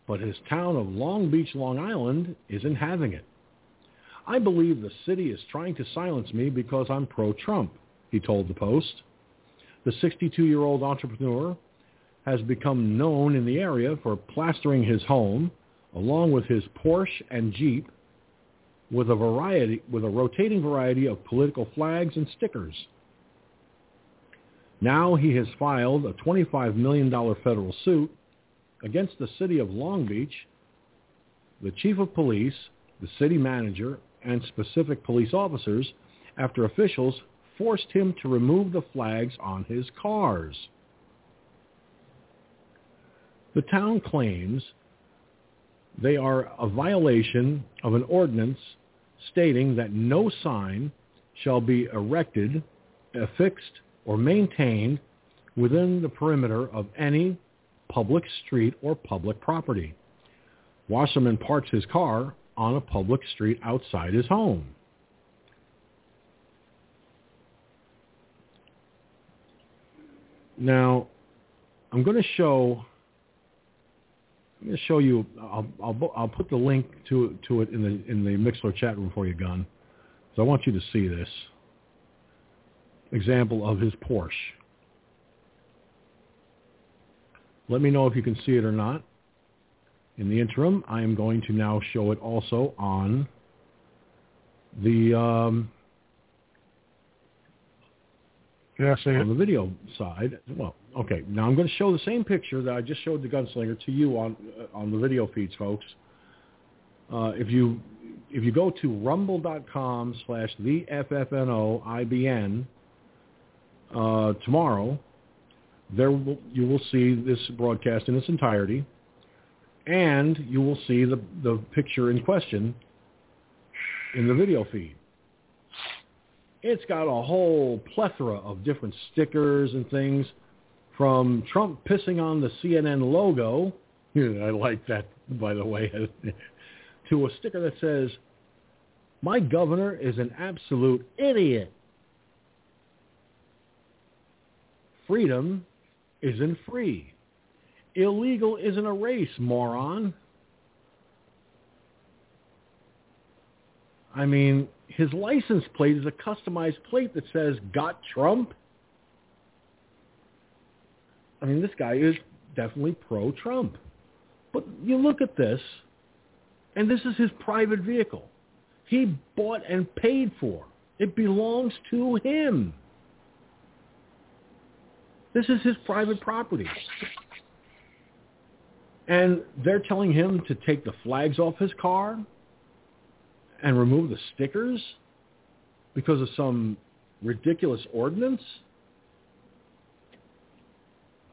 but his town of Long Beach, Long Island isn't having it. I believe the city is trying to silence me because I'm pro-Trump, he told the Post. The 62-year-old entrepreneur has become known in the area for plastering his home, along with his Porsche and Jeep, with a variety, with a rotating variety of political flags and stickers. Now he has filed a $25 million federal suit against the city of Long Beach, the chief of police, the city manager, and specific police officers after officials forced him to remove the flags on his cars. The town claims They are a violation of an ordinance stating that no sign shall be erected, affixed, or maintained within the perimeter of any public street or public property. Wasserman parks his car on a public street outside his home. Now, I'm going to show. I'm going to show you. I'll, I'll, I'll put the link to to it in the in the Mixlr chat room for you, Gun. So I want you to see this example of his Porsche. Let me know if you can see it or not. In the interim, I am going to now show it also on the um, yeah, see on the video side. Well, okay. Now I'm going to show the same picture that I just showed the gunslinger to you on uh, on the video feeds, folks. Uh, if you if you go to rumble.com slash the FFNO IBN uh, tomorrow, there will, you will see this broadcast in its entirety, and you will see the, the picture in question in the video feed. It's got a whole plethora of different stickers and things, from Trump pissing on the CNN logo. (laughs) I like that, by the way, (laughs) to a sticker that says, "My governor is an absolute idiot." Freedom isn't free. Illegal isn't a race, moron. I mean, his license plate is a customized plate that says, got Trump. I mean, this guy is definitely pro-Trump. But you look at this, and this is his private vehicle. He bought and paid for. It belongs to him. This is his private property. And they're telling him to take the flags off his car and remove the stickers because of some ridiculous ordinance.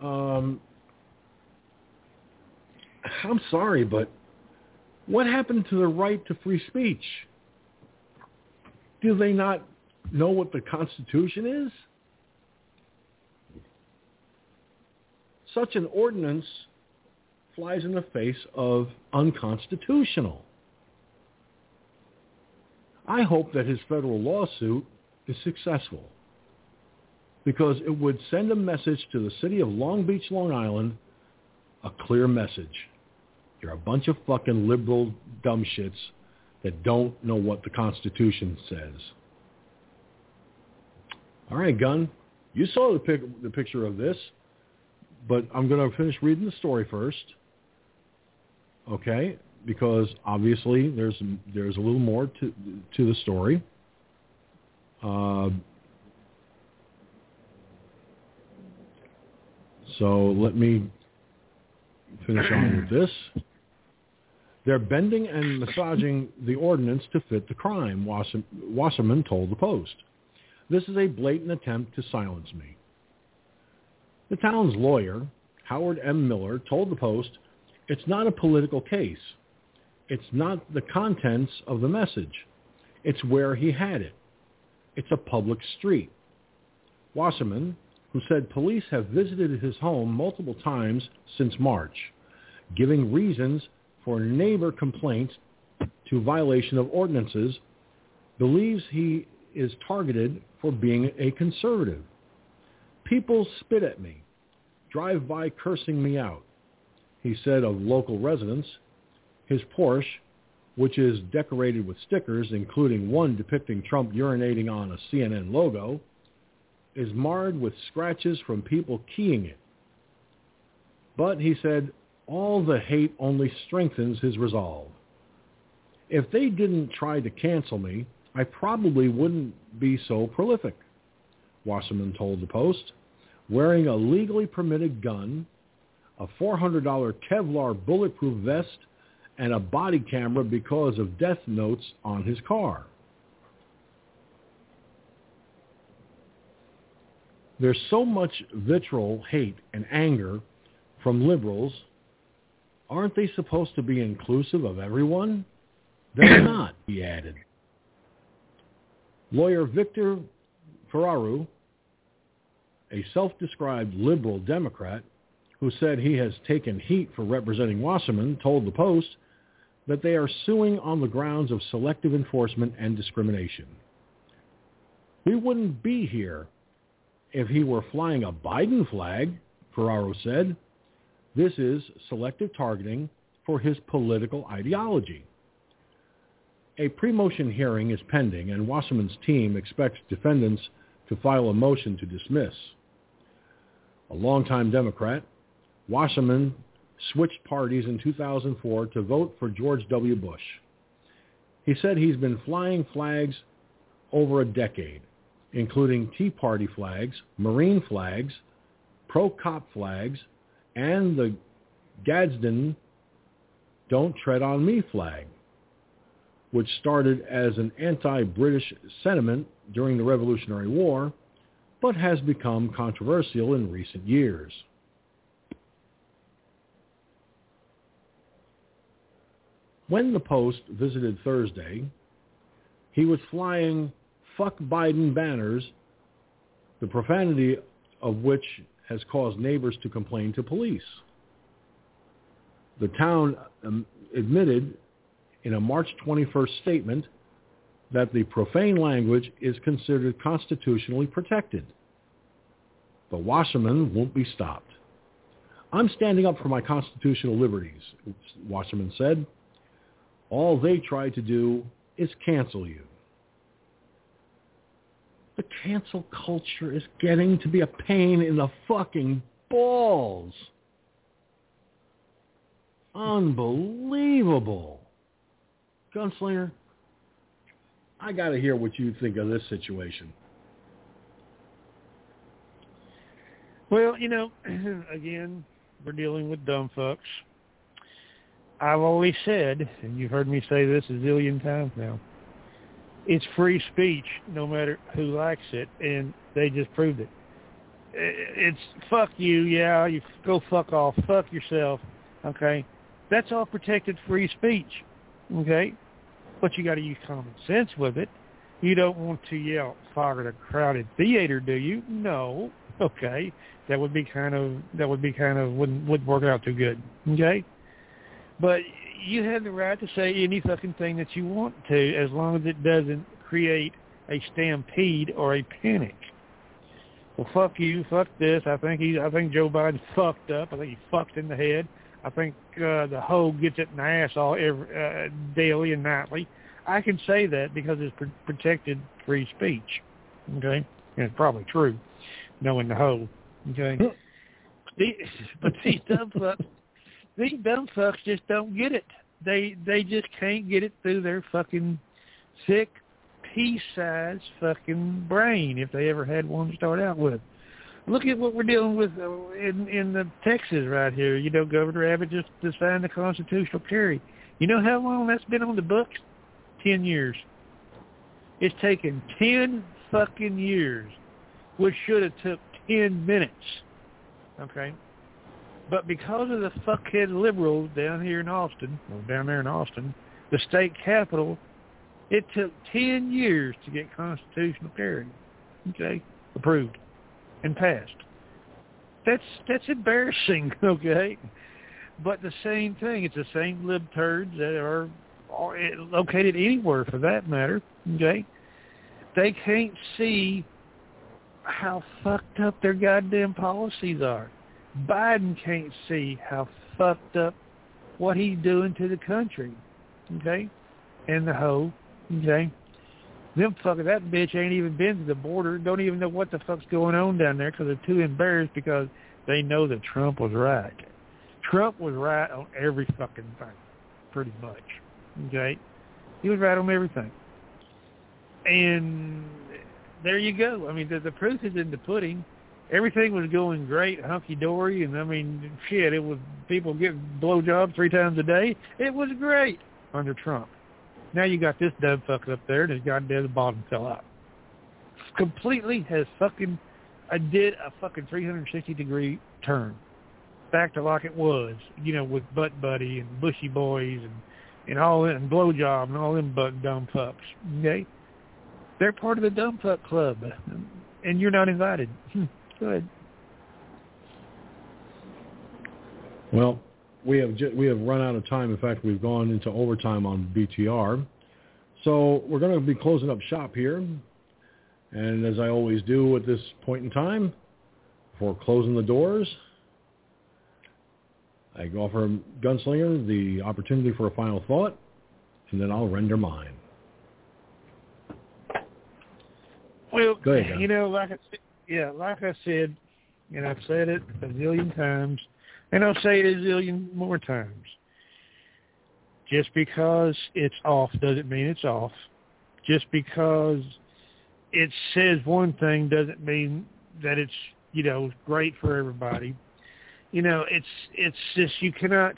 Um, I'm sorry, but what happened to the right to free speech? Do they not know what the Constitution is? such an ordinance flies in the face of unconstitutional. I hope that his federal lawsuit is successful because it would send a message to the city of Long Beach, Long Island, a clear message. You're a bunch of fucking liberal dumb shits that don't know what the Constitution says. All right, Gun, you saw the, pic- the picture of this but I'm going to finish reading the story first. Okay, because obviously there's there's a little more to to the story. Uh, so let me finish on with this. They're bending and massaging the ordinance to fit the crime, Wasserman told the Post. This is a blatant attempt to silence me. The town's lawyer, Howard M. Miller, told the Post, it's not a political case. It's not the contents of the message. It's where he had it. It's a public street. Wasserman, who said police have visited his home multiple times since March, giving reasons for neighbor complaints to violation of ordinances, believes he is targeted for being a conservative. People spit at me, drive by cursing me out, he said of local residents. His Porsche, which is decorated with stickers, including one depicting Trump urinating on a CNN logo, is marred with scratches from people keying it. But he said, all the hate only strengthens his resolve. If they didn't try to cancel me, I probably wouldn't be so prolific, Wasserman told the Post wearing a legally permitted gun, a $400 Kevlar bulletproof vest, and a body camera because of death notes on his car. There's so much vitriol, hate, and anger from liberals Aren't they supposed to be inclusive of everyone? They're (coughs) not, he added. Lawyer Victor Ferraro, a self-described liberal Democrat who said he has taken heat for representing Wasserman, told the Post that they are suing on the grounds of selective enforcement and discrimination. We wouldn't be here if he were flying a Biden flag, Ferraro said. This is selective targeting for his political ideology. A pre-motion hearing is pending, and Wasserman's team expects defendants to file a motion to dismiss. A longtime Democrat, Wasserman switched parties in 2004 to vote for George W. Bush. He said he's been flying flags over a decade, including Tea Party flags, Marine flags, pro-cop flags, and the Gadsden Don't Tread on Me flag which started as an anti-British sentiment during the Revolutionary War, but has become controversial in recent years. When the Post visited Thursday, he was flying fuck Biden banners, the profanity of which has caused neighbors to complain to police. The town um, admitted in a March 21st statement that the profane language is considered constitutionally protected. But Wasserman won't be stopped. I'm standing up for my constitutional liberties, Wasserman said. All they try to do is cancel you. The cancel culture is getting to be a pain in the fucking balls. Unbelievable. Gunslinger, I got to hear what you think of this situation. Well, you know, (clears throat) again, we're dealing with dumb fucks. I've always said, and you've heard me say this a zillion times now, it's free speech no matter who likes it, and they just proved it. It's fuck you, yeah, you go fuck off, fuck yourself, okay? That's all protected free speech, okay? But you got to use common sense with it. You don't want to yell fire at a crowded theater, do you? No. Okay, that would be kind of that would be kind of wouldn't wouldn't work out too good. Okay, but you have the right to say any fucking thing that you want to, as long as it doesn't create a stampede or a panic. Well, fuck you, fuck this. I think he, I think Joe Biden fucked up. I think he fucked in the head. I think uh, the hoe gets it in the ass all every, uh, daily and nightly. I can say that because it's pr- protected free speech. Okay, and it's probably true, knowing the hoe. Okay, (laughs) (laughs) but these dumb fucks, these dumb fucks just don't get it. They they just can't get it through their fucking sick pea-sized fucking brain if they ever had one to start out with look at what we're dealing with uh, in in the Texas right here. You know, Governor Abbott just signed the constitutional carry. You know how long that's been on the books? Ten years. It's taken ten fucking years, which should have took ten minutes. Okay. But because of the fuckhead liberals down here in Austin, or down there in Austin, the state capital, it took ten years to get constitutional carry. Okay, approved and passed. That's that's embarrassing, (laughs) okay? But the same thing, it's the same lib turds that are located anywhere for that matter, okay? They can't see how fucked up their goddamn policies are. Biden can't see how fucked up what he's doing to the country, okay? And the hoe, okay? Them fucker, that bitch ain't even been to the border. Don't even know what the fuck's going on down there because they're too embarrassed because they know that Trump was right. Trump was right on every fucking thing, pretty much. Okay, he was right on everything. And there you go. I mean, the, the proof is in the pudding. Everything was going great, hunky dory, and I mean, shit, it was people getting blowjobs three times a day. It was great under Trump. Now you got this dumb fucker up there and his goddamn bottom fell out. Completely has fucking, I did a fucking 360 degree turn. back to like it was, you know, with Butt Buddy and Bushy Boys and and all that, and Blowjob and all them butt dumb pups. Okay, they're part of the dumb pup club, and you're not invited. Hmm. Go ahead. Well, we have ju- we have run out of time. In fact, we've gone into overtime on BTR. So we're going to be closing up shop here. And as I always do at this point in time, before closing the doors, I offer Gunslinger the opportunity for a final thought, and then I'll render mine. Well, Go ahead, you know, like I, said- yeah, like I said, and I've said it a zillion times, and I'll say it a zillion more times. Just because it's off doesn't mean it's off. Just because it says one thing doesn't mean that it's you know great for everybody. You know, it's it's just you cannot.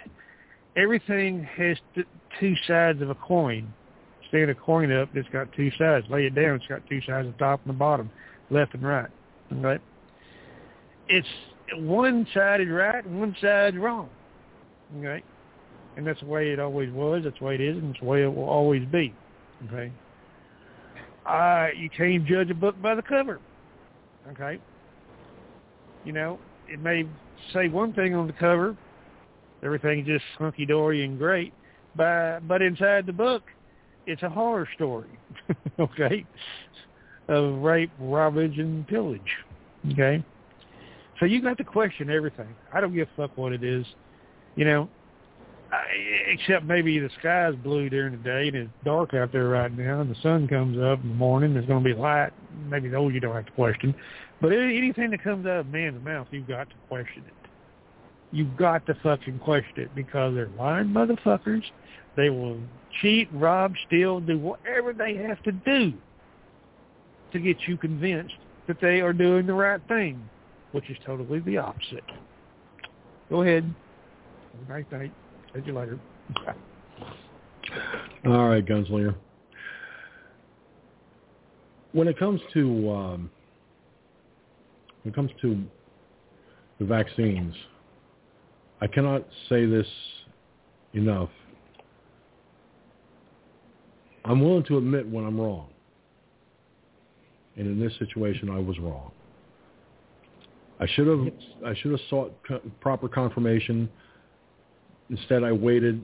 Everything has two sides of a coin. Stand a coin up, it's got two sides. Lay it down, it's got two sides, the top and the bottom, left and right. Right? It's one side is right and one side is wrong. Right. And that's the way it always was, that's the way it is, and it's the way it will always be. Okay? Uh, you can't judge a book by the cover. Okay? You know, it may say one thing on the cover, everything's just hunky-dory and great, but, but inside the book, it's a horror story, (laughs) okay, of rape, robbage, and pillage, okay? So you got to question everything. I don't give a fuck what it is, you know, except maybe the sky's blue during the day and it's dark out there right now and the sun comes up in the morning, there's going to be light. Maybe those you don't have to question. But anything that comes out of man's mouth, you've got to question it. You've got to fucking question it because they're lying motherfuckers. They will cheat, rob, steal, do whatever they have to do to get you convinced that they are doing the right thing, which is totally the opposite. Go ahead. Have nice night. See you later. All right, Gunslinger. When it comes to um, when it comes to the vaccines, I cannot say this enough. I'm willing to admit when I'm wrong. And in this situation, I was wrong. I should have I should have sought proper confirmation. Instead, I waited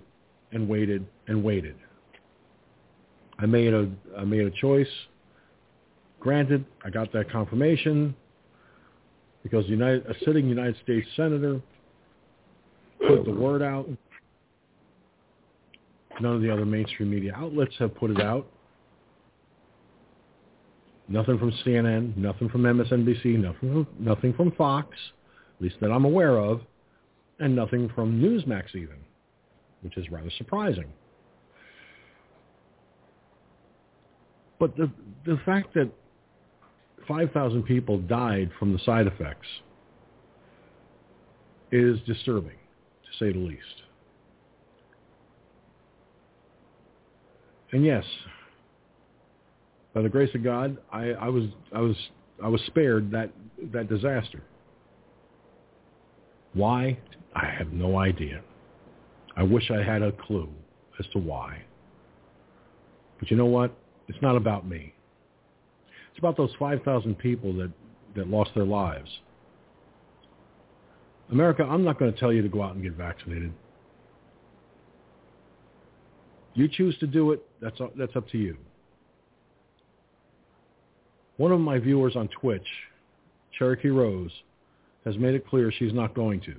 and waited and waited. I made a I made a choice. Granted, I got that confirmation because the United, a sitting United States senator put the word out. None of the other mainstream media outlets have put it out. Nothing from CNN, nothing from MSNBC, nothing from, nothing from Fox, at least that I'm aware of, and nothing from Newsmax even, which is rather surprising. But the the fact that 5,000 people died from the side effects is disturbing, to say the least. And yes, by the grace of God, I, I was I was I was spared that that disaster. Why? I have no idea. I wish I had a clue as to why. But you know what? It's not about me. It's about those 5,000 people that, that lost their lives. America, I'm not going to tell you to go out and get vaccinated. You choose to do it, that's, that's up to you. One of my viewers on Twitch, Cherokee Rose, has made it clear she's not going to.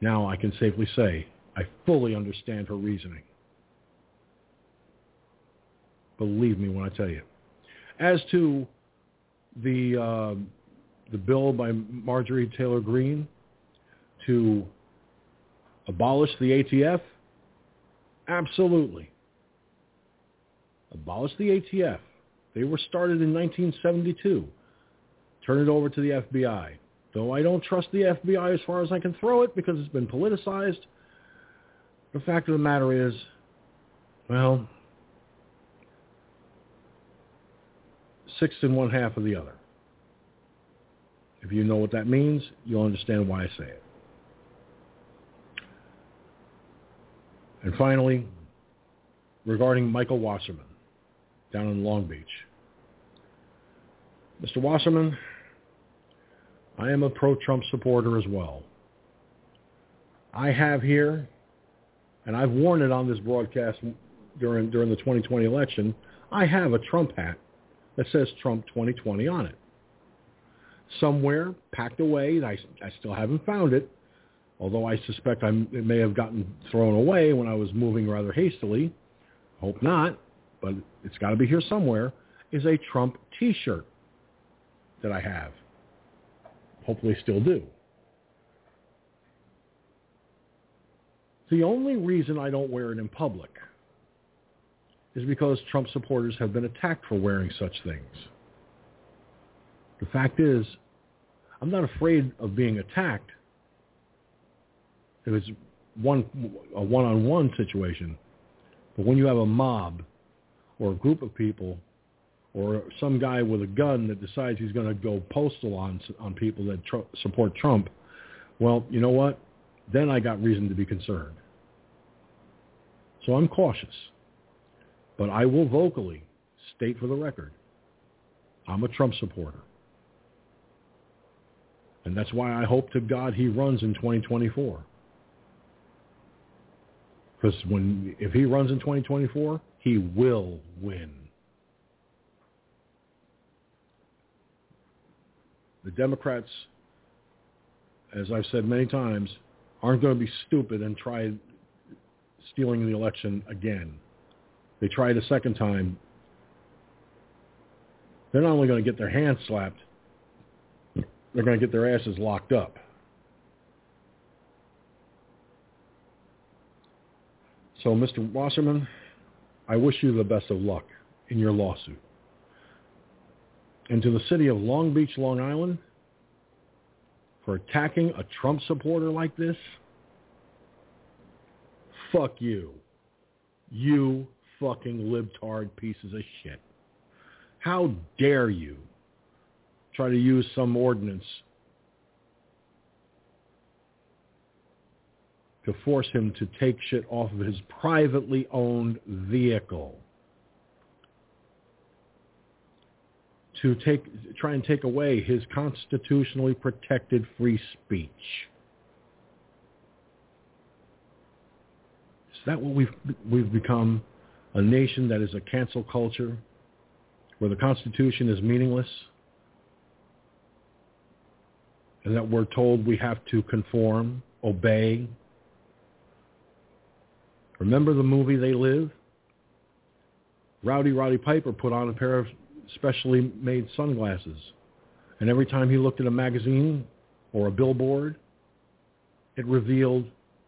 Now I can safely say I fully understand her reasoning. Believe me when I tell you. As to the uh, the bill by Marjorie Taylor Greene to abolish the ATF, absolutely. Abolish the ATF. They were started in 1972. Turn it over to the FBI. Though I don't trust the FBI as far as I can throw it because it's been politicized, the fact of the matter is, well, six and one half of the other. If you know what that means, you'll understand why I say it. And finally, regarding Michael Wasserman down in Long Beach. Mr. Wasserman, I am a pro-Trump supporter as well. I have here, and I've worn it on this broadcast during during the 2020 election, I have a Trump hat that says Trump 2020 on it. Somewhere packed away, I, I still haven't found it, although I suspect I, it may have gotten thrown away when I was moving rather hastily. Hope not, but it's got to be here somewhere, is a Trump T-shirt that I have. Hopefully still do. The only reason I don't wear it in public is because Trump supporters have been attacked for wearing such things. The fact is, I'm not afraid of being attacked if it's one a one-on-one situation. But when you have a mob or a group of people or some guy with a gun that decides he's going to go postal on on people that tr- support Trump, well, you know what? Then I got reason to be concerned. So I'm cautious. But I will vocally state for the record, I'm a Trump supporter. And that's why I hope to God he runs in 2024. Because when if he runs in 2024, he will win. The Democrats, as I've said many times, aren't going to be stupid and try stealing the election again. They try it a second time. They're not only going to get their hands slapped, they're going to get their asses locked up. So, Mr. Wasserman, I wish you the best of luck in your lawsuit. And to the city of Long Beach, Long Island, for attacking a Trump supporter like this, fuck you. You fucking libtard pieces of shit. How dare you try to use some ordinance to force him to take shit off of his privately owned vehicle. To take, try and take away his constitutionally protected free speech. Is that what we've, we've become? A nation that is a cancel culture, where the Constitution is meaningless, and that we're told we have to conform, obey, Remember the movie They Live? Rowdy Roddy Piper put on a pair of specially made sunglasses. And every time he looked at a magazine or a billboard, it revealed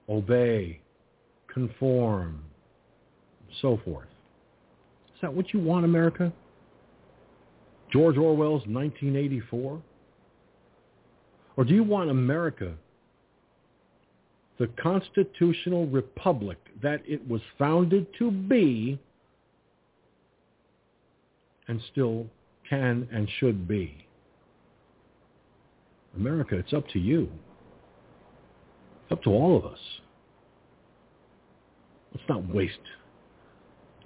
obey, conform, so forth. Is that what you want, America? George Orwell's 1984? Or do you want America the constitutional republic that it was founded to be and still can and should be. America, it's up to you. It's up to all of us. Let's not waste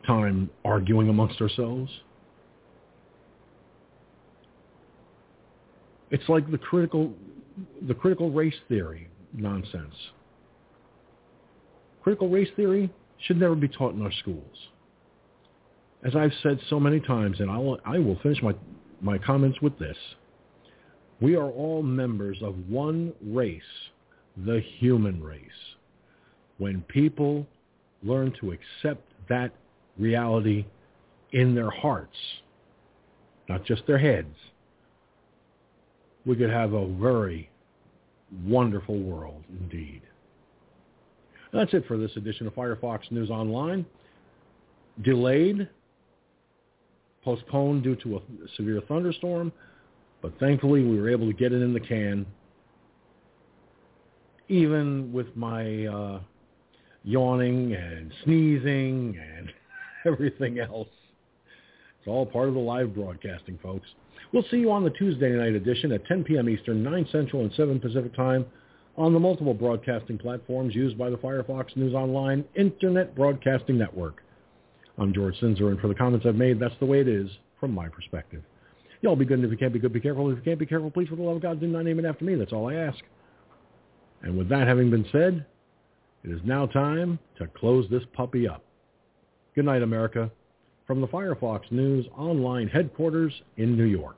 time arguing amongst ourselves. It's like the critical the critical race theory nonsense. Critical race theory should never be taught in our schools. As I've said so many times, and I'll, I will finish my, my comments with this, we are all members of one race, the human race. When people learn to accept that reality in their hearts, not just their heads, we could have a very wonderful world indeed. That's it for this edition of Firefox News Online. Delayed, postponed due to a severe thunderstorm, but thankfully we were able to get it in the can, even with my uh, yawning and sneezing and (laughs) everything else. It's all part of the live broadcasting, folks. We'll see you on the Tuesday night edition at 10 p.m. Eastern, 9 Central, and 7 Pacific Time on the multiple broadcasting platforms used by the Firefox News Online Internet Broadcasting Network. I'm George Sinzer, and for the comments I've made, that's the way it is from my perspective. Y'all be good, and if you can't be good, be careful. If you can't be careful, please, for the love of God, do not name it after me. That's all I ask. And with that having been said, it is now time to close this puppy up. Good night, America, from the Firefox News online headquarters in New York.